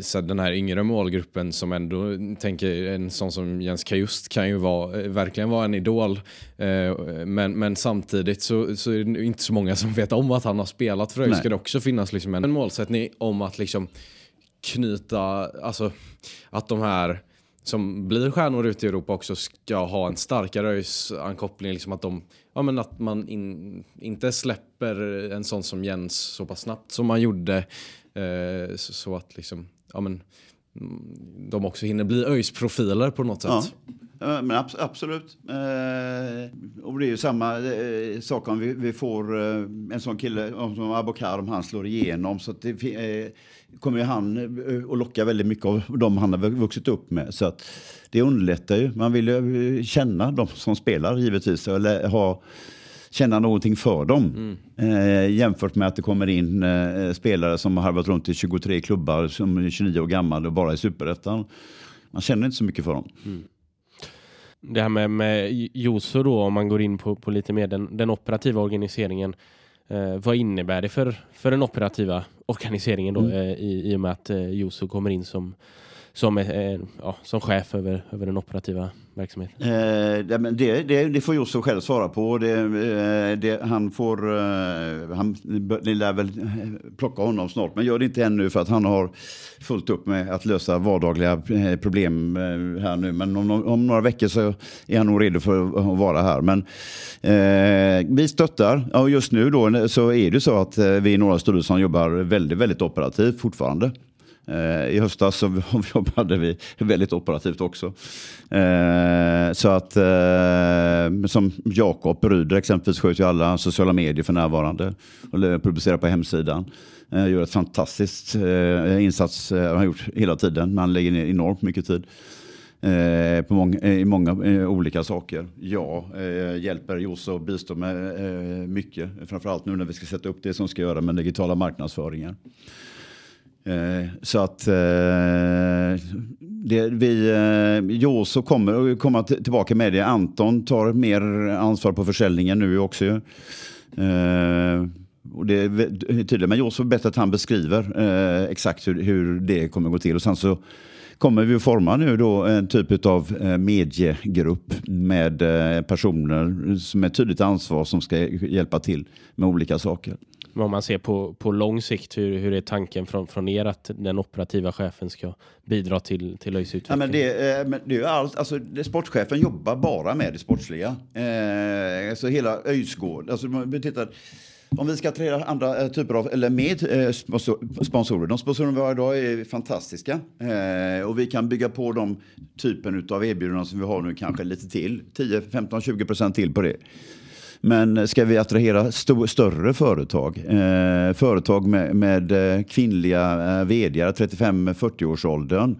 så den här yngre målgruppen som ändå tänker en sån som Jens Kajust kan ju vara, eh, verkligen vara en idol. Eh, men, men samtidigt så, så är det inte så många som vet om att han har spelat för ÖIS. Ska det också finnas liksom en, en målsättning om att liksom knyta, alltså att de här som blir stjärnor ute i Europa också ska ha en starkare ÖIS-ankoppling. Liksom att, de, ja, men att man in, inte släpper en sån som Jens så pass snabbt som man gjorde. Eh, så, så, att liksom ja, men, Mm, de också hinner bli ÖIS-profiler på något sätt. Ja. Men ab absolut. Eh, och det är ju samma eh, sak om vi, vi får eh, en sån kille som Abokar, om han slår igenom. Så det, eh, kommer ju han eh, att locka väldigt mycket av de han har vuxit upp med. Så att det underlättar ju. Man vill ju eh, känna de som spelar givetvis. Eller ha känna någonting för dem. Mm. Eh, jämfört med att det kommer in eh, spelare som har harvat runt i 23 klubbar som är 29 år gammal och bara i superettan. Man känner inte så mycket för dem. Mm. Det här med, med Joso då, om man går in på, på lite mer den, den operativa organiseringen. Eh, vad innebär det för, för den operativa organiseringen då Mm. eh, i, i och med att eh, Joso kommer in som, som, är, eh, ja, som chef över, över den operativa verksamheten? Eh, det, det, det, får Josef själv svara på. Det, eh, det, han får, eh, han, ni lär väl plocka honom snart, men gör det inte ännu för att han har fullt upp med att lösa vardagliga problem här nu. Men om, om några veckor så är han nog redo för att vara här. Men eh, vi stöttar. Ja, just nu då så är det så att vi i Norra styrelsen jobbar väldigt, väldigt operativt fortfarande. Eh, I höstas så jobbade vi väldigt operativt också. Eh, så att eh, som Jakob Ryder exempelvis sköter ju alla sociala medier för närvarande och publicerar på hemsidan. Gör ett fantastiskt insats, han har gjort hela tiden, men han lägger ner enormt mycket tid. På många, I många olika saker. Jag hjälper Josse och bistår med mycket. Framförallt nu när vi ska sätta upp det som ska göra med digitala marknadsföringar. Eh, så att eh, det, vi, eh, Joso kommer komma tillbaka med det. Anton tar mer ansvar på försäljningen nu också. ju. Eh, och det är tydligt, men Joso är bättre att han beskriver eh, exakt hur, hur det kommer gå till. Och sen så kommer vi att forma nu då en typ av eh, mediegrupp med eh, personer som är tydligt ansvar som ska hjälpa till med olika saker. Men om man ser på, på lång sikt, hur, hur är tanken från, från er att den operativa chefen ska bidra till, till ÖIS Ja, utveckling? men det, eh, men det är allt, alltså, det, sportchefen jobbar bara med det sportsliga. Eh, alltså hela Öjsgård. Alltså, om vi tittar, om vi ska träda andra eh, typer av, eller med eh, sponsor, sponsorer. De sponsorer vi har idag är fantastiska. Eh, och vi kan bygga på de typen av erbjudanden som vi har nu kanske lite till. 10, 15, 20 procent till på det. Men ska vi attrahera st större företag, eh, företag med, med eh, kvinnliga eh, vd 35-40-årsåldern,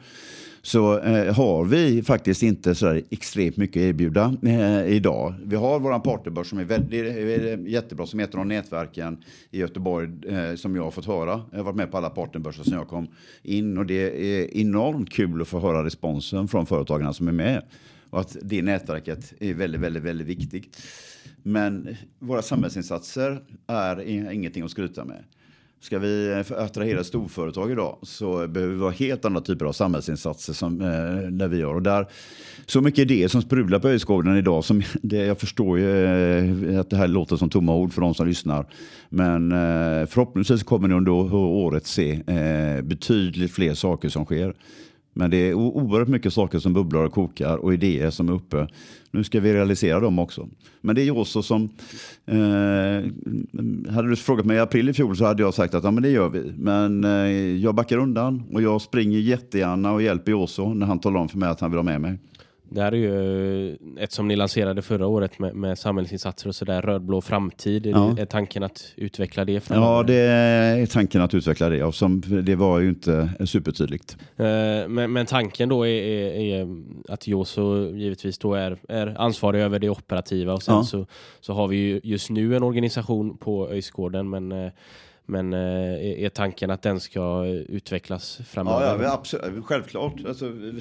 så eh, har vi faktiskt inte så där extremt mycket att erbjuda eh, idag. Vi har vår partnerbörs som är, väldigt, är jättebra, som heter de nätverken i Göteborg eh, som jag har fått höra. Jag har varit med på alla partnerbörser sedan jag kom in och det är enormt kul att få höra responsen från företagarna som är med. Och att det nätverket är väldigt, väldigt, väldigt viktigt. Men våra samhällsinsatser är ingenting att skryta med. Ska vi eh, attrahera storföretag idag så behöver vi ha helt andra typer av samhällsinsatser som eh, där vi gör. Och där, så mycket idéer som sprudlar på Öjsgården idag. Som, det, jag förstår ju eh, att det här låter som tomma ord för de som lyssnar. Men eh, förhoppningsvis kommer ni under året se eh, betydligt fler saker som sker. Men det är oerhört mycket saker som bubblar och kokar och idéer som är uppe. Nu ska vi realisera dem också. Men det är ju också som... Eh, hade du frågat mig i april i fjol så hade jag sagt att ja, men det gör vi. Men eh, jag backar undan och jag springer jättegärna och hjälper Joso när han talar om för mig att han vill ha med mig. Det här är ju ett som ni lanserade förra året med, med samhällsinsatser och sådär, rödblå framtid. Ja. är tanken att utveckla det framöver? Ja, det är tanken att utveckla det. Och som, det var ju inte supertydligt. Eh, Men, men tanken då är, är, är att Joso givetvis då är, är ansvarig över det operativa och sen Ja. så, så har vi ju just nu en organisation på Öjsgården men, eh, men eh, är, tanken att den ska utvecklas framöver? Ja, ja vi- absolut, eh, självklart. Alltså, vi,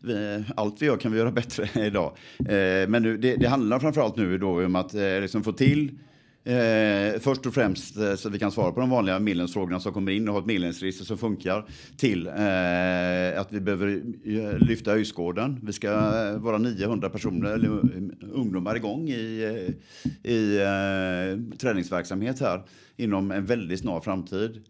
vi, allt vi gör kan vi göra bättre idag. Eh, men nu, det, det handlar framförallt nu då om att liksom få till Eh, först och främst eh, så vi kan svara på de vanliga medlemsfrågorna som kommer in och ha ett medlemsregister som funkar till eh, att vi behöver eh, lyfta Öjsgården. Vi ska eh, vara 900 personer, eller eh, ungdomar igång i, eh, i eh, träningsverksamhet här inom en väldigt snar framtid.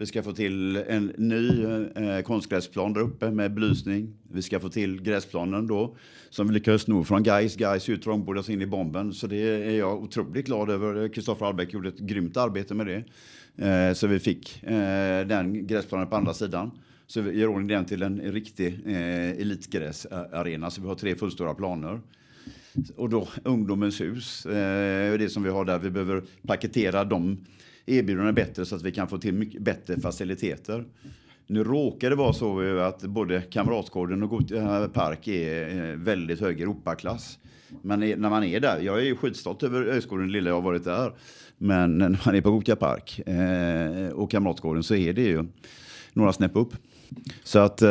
Vi ska få till en ny eh, konstgräsplan där uppe med belysning. Vi ska få till gräsplanen då som vi lyckades sno från Gais. Gais är ju in i bomben så det är jag otroligt glad över. Kristoffer Albeck gjorde ett grymt arbete med det. Eh, så vi fick eh, den gräsplanen på andra sidan. Så vi gör ordning den till en riktig eh, elitgräsarena så vi har tre fullstora planer. Och då Ungdomens hus, eh, det som vi har där. Vi behöver paketera de erbjudandena bättre så att vi kan få till mycket bättre faciliteter. Nu råkar det vara så eh, att både Kamratgården och Gothia eh, Park är eh, väldigt hög Europaklass. Men när man är där, jag är ju skitstolt över Öjsgården, lilla jag har varit där. Men när man är på Gothia Park och Kamratgården så är det ju några snäpp upp. Så att,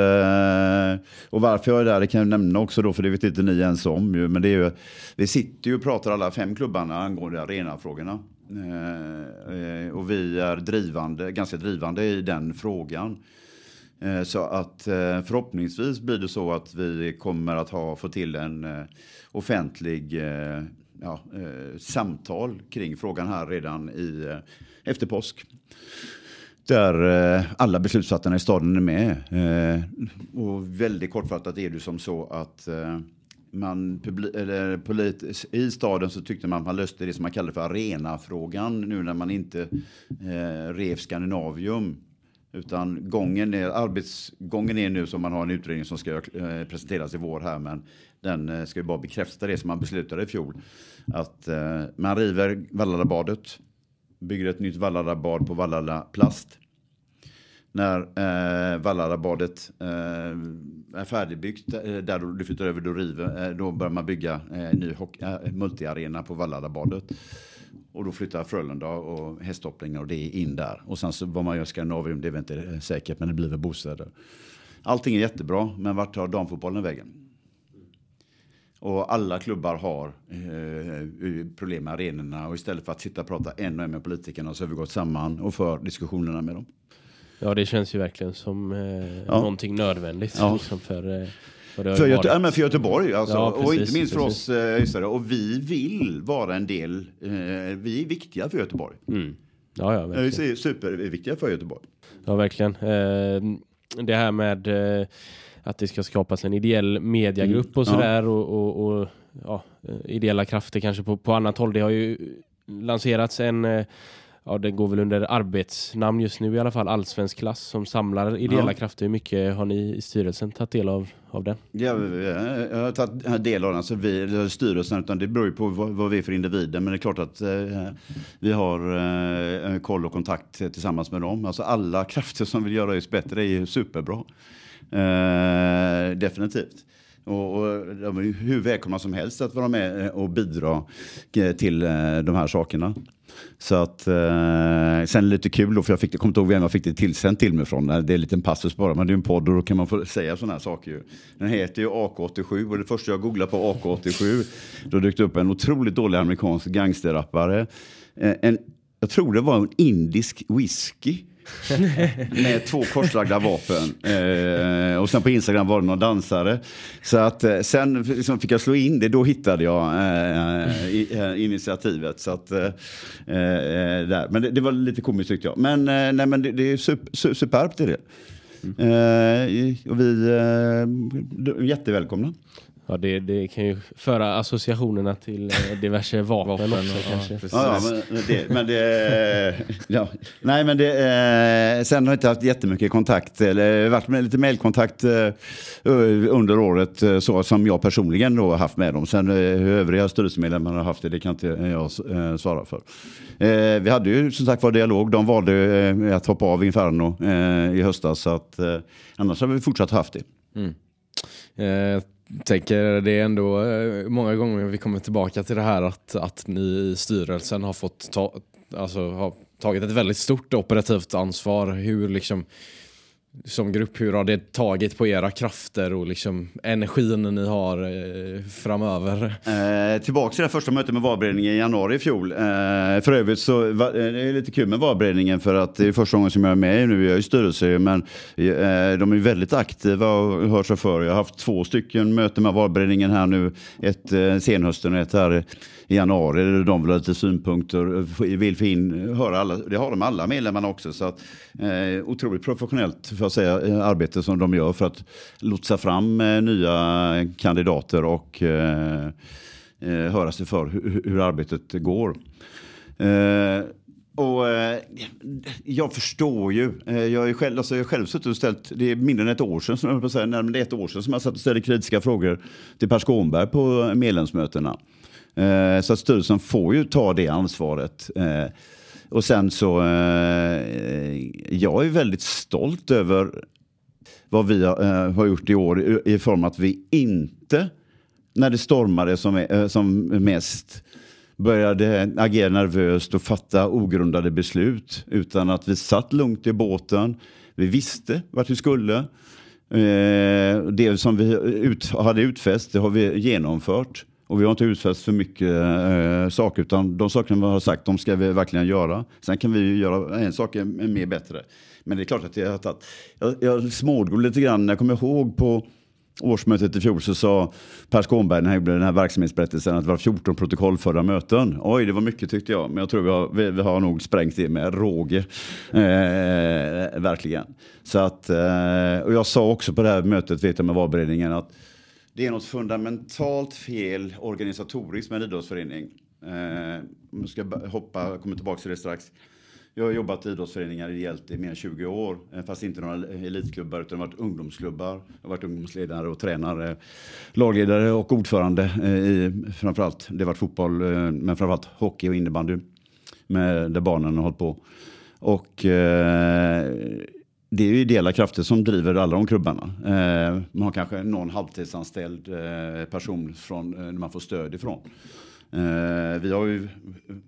och varför jag är där det kan jag nämna också då, för det vet inte ni ens om. Men det är ju, vi sitter ju och pratar alla fem klubbarna angående arenafrågorna. Eh, eh, och vi är drivande, ganska drivande i den frågan. Eh, så att eh, förhoppningsvis blir det så att vi kommer att ha, få till en offentlig ja, samtal kring frågan här redan i, efter påsk. Där alla beslutsfattarna i staden är med. Och väldigt kortfattat är det som så att man eller polit- i staden så tyckte man att man löste det som man kallade för arenafrågan nu när man inte eh, rev Skandinavium. Utan gången är, arbetsgången är nu som man har en utredning som ska eh, presenteras i vår här men den eh, ska ju bara bekräfta det som man beslutade i fjol. Att eh, man river Valladabadet, bygger ett nytt Valladabad på Vallada plast. När eh, Vallarabadet eh, är färdigbyggt, eh, där du flyttar över, då, river, eh, då börjar man bygga eh, en ny eh, multiarena på Vallarabadet. Och då flyttar Frölunda och hästhoppningar och det är in där. Och sen så vad man gör i Skandinavium, det är väl inte eh, säkert, men det blir väl bostäder. Allting är jättebra, men vart tar damfotbollen vägen? Och alla klubbar har eh, eh, problem med arenorna och istället för att sitta och prata en och en med politikerna så har vi gått samman och för diskussionerna med dem. Ja, det känns ju verkligen som eh, Ja. någonting nödvändigt. Ja. Liksom för, eh, För, Göte- ja, men för Göteborg, alltså, Ja, och inte precis, minst för precis. oss eh. Och vi vill vara en del, eh, vi är viktiga för Göteborg. Mm. Ja, ja, Vi är superviktiga för Göteborg. Ja, verkligen. Eh, det här med eh, att det ska skapas en ideell mediagrupp och Mm. Ja. sådär och, och, och ja, eh, ideella krafter kanske på, på annat håll. Det har ju lanserats en, eh, ja det går väl under arbetsnamn just nu i alla fall, allsvensk klass som samlar ideella Ja. krafter. Hur mycket har ni i styrelsen tagit del av, av den? Ja, jag har tagit del av den, så vi, styrelsen, utan det beror ju på vad, vad vi är för individer. Men det är klart att eh, vi har eh, koll och kontakt tillsammans med dem. Alltså alla krafter som vill göra just bättre är ju superbra. Eh, definitivt. Och, och de är hur välkomna som helst att vara med eh, och bidra eh, till eh, de här sakerna. Så att, eh, sen lite kul då, för jag fick, jag kommer inte ihåg vem jag fick det tillsänt till mig från. Det är en liten passus bara, men det är en podd och då kan man få säga sådana här saker. Ju. Den heter ju AK87 och det första jag googlade på AK87, då dök det upp en otroligt dålig amerikansk gangsterrappare. En, jag tror det var en indisk whisky med två korslagda vapen. Eh, och sen på Instagram var det någon dansare. Så att eh, sen liksom fick jag slå in det, då hittade jag eh, i, eh, initiativet. Så att, eh, eh, där. Men det, det var lite komiskt tyckte jag. Men, nej, men det, det är super, su- superbt är det. Eh, och vi är jättevälkomna. Ja, det, det kan ju föra associationerna till eh, diverse vapen, Vapen, också ja, kanske. Ja, ja, men det, men det, ja. Nej, men det, eh, sen har jag inte haft jättemycket kontakt, eller varit med lite mejlkontakt eh, under året eh, så som jag personligen då har haft med dem. Sen eh, hur övriga styrelsemedlemmar har haft det, det kan inte jag eh, svara för. Eh, vi hade ju som sagt var dialog, de valde eh, att hoppa av Inferno eh, i höstas, så att eh, annars har vi fortsatt haft det. Eh, tänker det är ändå eh, många gånger vi kommer tillbaka till det här att, att ni i styrelsen har fått ta, alltså, har tagit ett väldigt stort operativt ansvar. Hur liksom som grupp, hur har det tagit på era krafter och liksom energin ni har eh, framöver? Eh, tillbaka till det första mötet med valberedningen i januari i fjol. Eh, för övrigt så va, eh, det är lite kul med valberedningen för att det är första gången som jag är med nu. Jag är i styrelse men eh, de är ju väldigt aktiva och hör sig för. Jag har haft två stycken möten med valberedningen här nu. Ett eh, senhösten och ett här i januari. De vill ha lite synpunkter, vill få in, höra alla. Det har de alla medlemmarna också. Så att, eh, otroligt professionellt för att säga, eh, arbete som de gör för att lotsa fram eh, nya kandidater och eh, eh, höra sig för hur, hur arbetet går. Eh, och eh, jag förstår ju. Eh, jag, är själv, alltså jag har själv suttit och ställt, det är mindre än ett år sedan, som jag höll på att säga, närmare ett år sedan som jag satt och ställde kritiska frågor till Per Skånberg på medlemsmötena. Eh, så att styrelsen får ju ta det ansvaret. Eh, och sen så, eh, jag är väldigt stolt över vad vi har, eh, har gjort i år i, i form att vi inte, när det stormade som, eh, som mest, började agera nervöst och fatta ogrundade beslut. Utan att vi satt lugnt i båten. Vi visste vart vi skulle. Eh, det som vi ut, hade utfäst, det har vi genomfört. Och vi har inte utfäst för mycket eh, saker, utan de sakerna vi har sagt, de ska vi verkligen göra. Sen kan vi ju göra en sak mer bättre. Men det är klart att jag har tagit... Jag, jag smådrog lite grann, jag kommer ihåg på årsmötet i fjol så sa Per Skånberg när han gjorde den här verksamhetsberättelsen att det var 14 protokollförda möten. Oj, det var mycket tyckte jag, men jag tror vi har, vi, vi har nog sprängt det med råge. Eh, verkligen. Så att, eh, och jag sa också på det här mötet, vet jag med valberedningen, att det är något fundamentalt fel organisatoriskt med en idrottsförening. Eh, jag ska hoppa, jag kommer tillbaka till det strax. Jag har jobbat i idrottsföreningar ideellt i mer än 20 år, eh, fast inte några elitklubbar utan varit ungdomsklubbar. Jag har varit ungdomsledare och tränare, lagledare och ordförande eh, i framförallt, det har varit fotboll, eh, men framförallt hockey och innebandy med, där barnen har hållit på. Och eh, det är ju ideella krafter som driver alla de klubbarna. Eh, man har kanske någon halvtidsanställd eh, person från, eh, man får stöd ifrån. Eh, vi har ju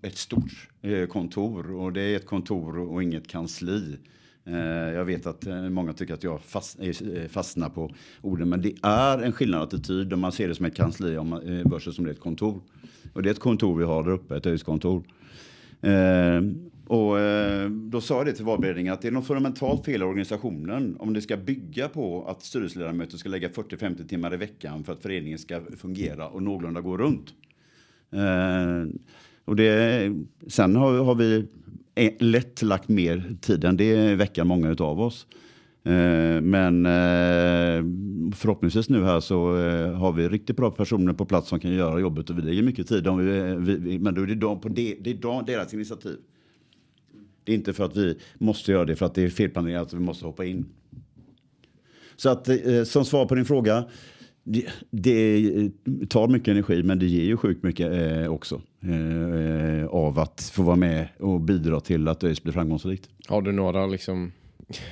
ett stort eh, kontor och det är ett kontor och inget kansli. Eh, jag vet att eh, många tycker att jag fast, eh, fastnar på orden, men det är en skillnad attityd om man ser det som ett kansli om man, eh, versus som det är ett kontor. Och det är ett kontor vi har där uppe, ett öjskontor. Eh, och eh, då sa jag det till valberedningen att det är något fundamentalt fel i organisationen om det ska bygga på att styrelseledamöter ska lägga 40-50 timmar i veckan för att föreningen ska fungera och någorlunda gå runt. Eh, och det, sen har, har vi eh, lätt lagt mer tid än det i veckan, många av oss. Eh, men eh, förhoppningsvis nu här så eh, har vi riktigt bra personer på plats som kan göra jobbet och vi lägger mycket tid. Om vi, vi, men då är det, de, på de, det är deras initiativ. Det är inte för att vi måste göra det för att det är felplanerat att vi måste hoppa in. Så att eh, som svar på din fråga. Det, det, tar mycket energi men det ger ju sjukt mycket eh, också. Eh, eh av att få vara med och bidra till att ÖIS blir framgångsrikt. Har du några liksom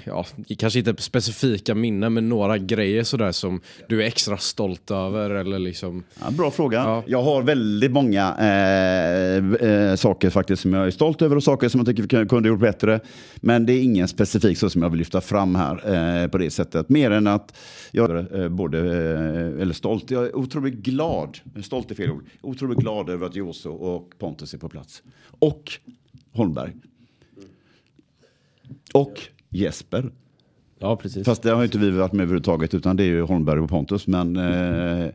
ja, kanske inte specifika minnen, men några grejer sådär som du är extra stolt över? Eller liksom... Ja, bra fråga. Ja. Jag har väldigt många eh, eh, saker faktiskt som jag är stolt över och saker som jag tycker vi kunde gjort bättre. Men det är ingen specifik så som jag vill lyfta fram här eh, på det sättet. Mer än att jag är eh, både, eh, eller stolt, jag är otroligt glad, stolt är fel ord, otroligt glad över att Joso och Pontus är på plats. Och Holmberg. Och Jesper. Ja, precis. Fast det har inte vi varit med överhuvudtaget utan det är ju Holmberg och Pontus. Men eh,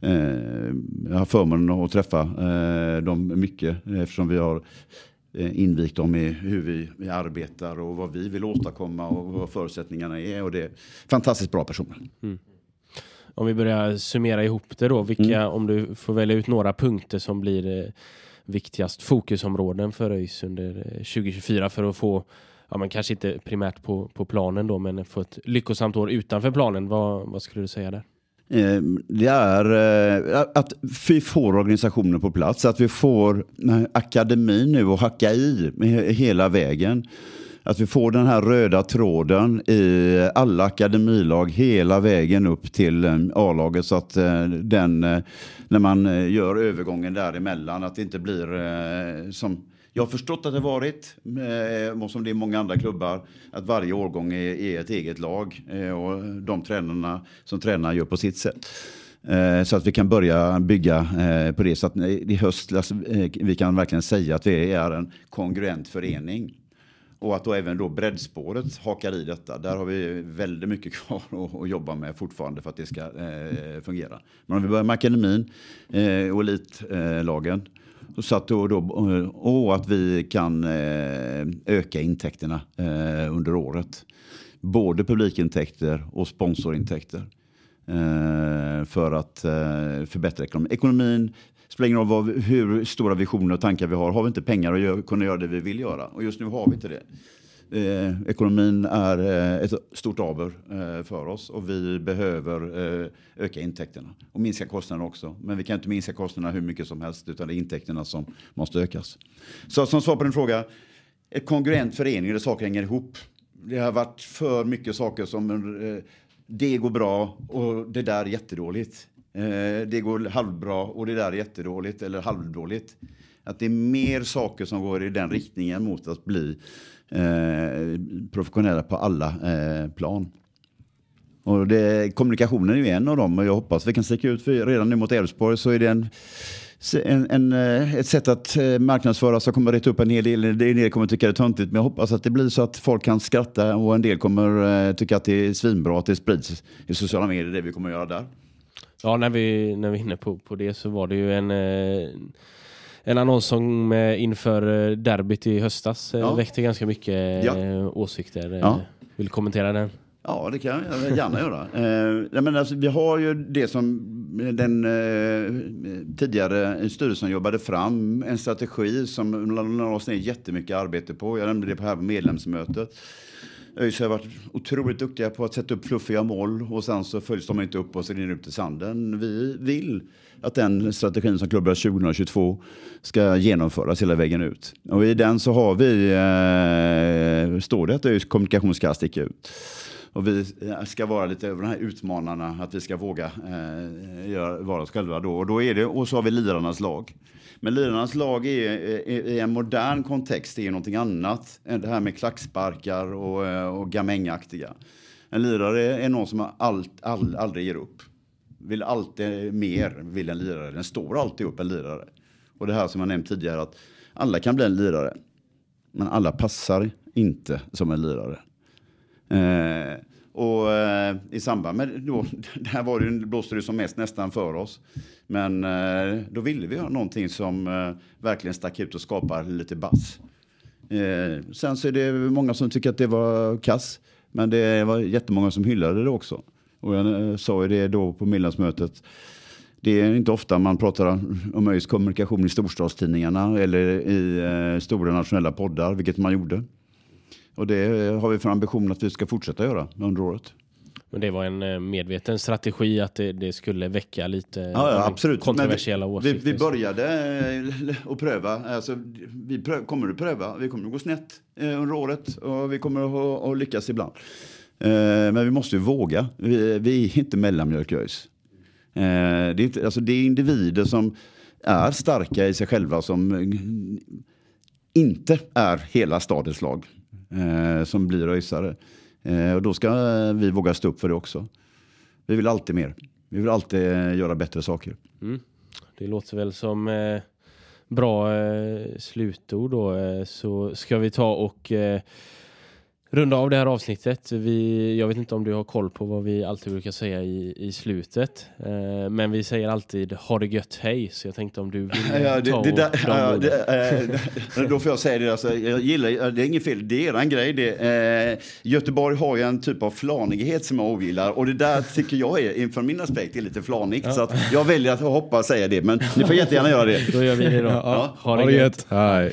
eh, jag har förmånen att träffa eh, dem mycket eftersom vi har eh, invigt dem i hur vi, vi, arbetar och vad vi vill åstadkomma och vad förutsättningarna är. Och det är fantastiskt bra personer. Mm. Om vi börjar summera ihop det då, vilka, mm. om du får välja ut några punkter som blir eh, viktigast fokusområden för ÖIS under 2024 för att få ja, men kanske inte primärt på, på planen då, men få ett lyckosamt år utanför planen. Vad, vad skulle du säga där? Ehm, det är eh, att vi får organisationen på plats, att vi får eh, akademin nu att hacka i hela vägen. Att vi får den här röda tråden i alla akademilag hela vägen upp till eh, A-laget så att den, när man gör övergången däremellan, att det inte blir som jag har förstått att det varit, eh, som det är många andra klubbar, att varje årgång är, är ett eget lag. Eh, och de tränarna som tränar gör på sitt sätt. Eh, så att vi kan börja bygga på det. Så att i höst alltså, vi kan verkligen säga att vi är en kongruent förening. Och att då även då breddspåret hakar i detta. Där har vi väldigt mycket kvar att, jobba med fortfarande för att det ska eh, fungera. Men om vi börjar med akademin eh, och elitlagen så att, då, då, eh, och att vi kan eh, öka intäkterna eh, under året. Både publikintäkter och sponsorintäkter. För att förbättra ekonomin. Ekonomin spelar ingen roll vad, hur stora visioner och tankar vi har. Har vi inte pengar att göra, kunna göra det vi vill göra. Och just nu har vi inte det. Eh, ekonomin är eh, ett stort aber eh, för oss och vi behöver eh, öka intäkterna och minska kostnaderna också. Men vi kan inte minska kostnaderna hur mycket som helst utan det är intäkterna som måste ökas. Så som svar på din fråga, ett kongruent förening där saker hänger ihop. Det har varit för mycket saker som eh, det går bra och det där är jättedåligt. Eh, det går halvbra och det där är jättedåligt eller halvdåligt. Att det är mer saker som går i den riktningen mot att bli eh, professionella på alla eh, plan. Och det, kommunikationen är ju en av dem och jag hoppas vi kan sticka ut för redan nu mot Elfsborg så är det en, en, en, eh, ett sätt att eh, marknadsföra som kommer att reta upp en hel del. En del kommer tycka det är töntigt men jag hoppas att det blir så att folk kan skratta och en del kommer eh, tycka att det är svinbra att det sprids i sociala medier det vi kommer göra där. Ja, när vi, när vi är inne på, på det så var det ju en, eh, en annons som inför eh, derbyt i höstas eh, Ja. väckte ganska mycket Ja. eh, åsikter. Ja. Vill du kommentera den? Ja, det kan jag gärna göra. Eh, menar, alltså, vi har ju det som den eh, tidigare styrelsen jobbade fram, en strategi som la la oss ner jättemycket arbete på. Jag nämnde det på här medlemsmötet. ÖIS har varit otroligt duktiga på att sätta upp fluffiga mål och sen så följs de inte upp och så rinner det ut i sanden. Vi vill att den strategin som klubbades 2022 ska genomföras hela vägen ut. Och i den så har vi, eh, står det att ÖIS kommunikation ska sticka ut. Och vi eh, ska vara lite över de här utmanarna, att vi ska våga eh, göra, vara oss själva då. Och, då är det, och så har vi lirarnas lag. Men lirarnas lag är, är, i en modern kontext är någonting annat än det här med klacksparkar och, eh, och gamängaktiga. En lirare är någon som allt, all, aldrig ger upp. Vill alltid mer, vill en lirare. Den står alltid upp, en lirare. Och det här som jag nämnt tidigare, att alla kan bli en lirare. Men alla passar inte som en lirare. Eh, och eh, i samband med då, det här var det, blåste det som mest nästan för oss. Men eh, då ville vi ha någonting som eh, verkligen stack ut och skapar lite bass. Eh, sen så är det många som tycker att det var kass. Men det var jättemånga som hyllade det också. Och jag eh, sa ju det då på middagsmötet. Det är inte ofta man pratar om ÖIS kommunikation i storstadstidningarna eller i eh, stora nationella poddar, vilket man gjorde. Och det har vi för ambition att vi ska fortsätta göra under året. Men det var en eh, medveten strategi att det, det skulle väcka lite Ja, ja eh, absolut. kontroversiella vi, åsikter. vi, vi började eh, att pröva. Alltså, vi prö kommer att pröva. Vi kommer att gå snett eh, under året och vi kommer att, att lyckas ibland. Eh, men vi måste ju våga. Vi, vi är inte mellanmjölk ÖIS. Eh, det, är inte, alltså, det är individer som är starka i sig själva som eh, inte är hela stadens lag eh, som blir ÖISare. Eh, och då ska eh, vi våga stå upp för det också. Vi vill alltid mer. Vi vill alltid eh, göra bättre saker. Mm. Det låter väl som eh, bra eh, slutord då. Eh, så ska vi ta och eh, runda av det här avsnittet. Vi, jag vet inte om du har koll på vad vi alltid brukar säga i, i slutet. Eh, men vi säger alltid ha det gött hej. Så jag tänkte om du vill Ja, ta det, det och- där, ja, det, eh, då får jag säga det, alltså, jag gillar, det är inget fel, det är en grej. Det, eh, Göteborg har ju en typ av flanighet som jag ogillar och det där tycker jag är, inför min aspekt, är lite flanigt. Så att jag väljer att hoppa och säga det, men ni får jättegärna göra det. Då gör vi det då. Ja. Ha det gött. Hej.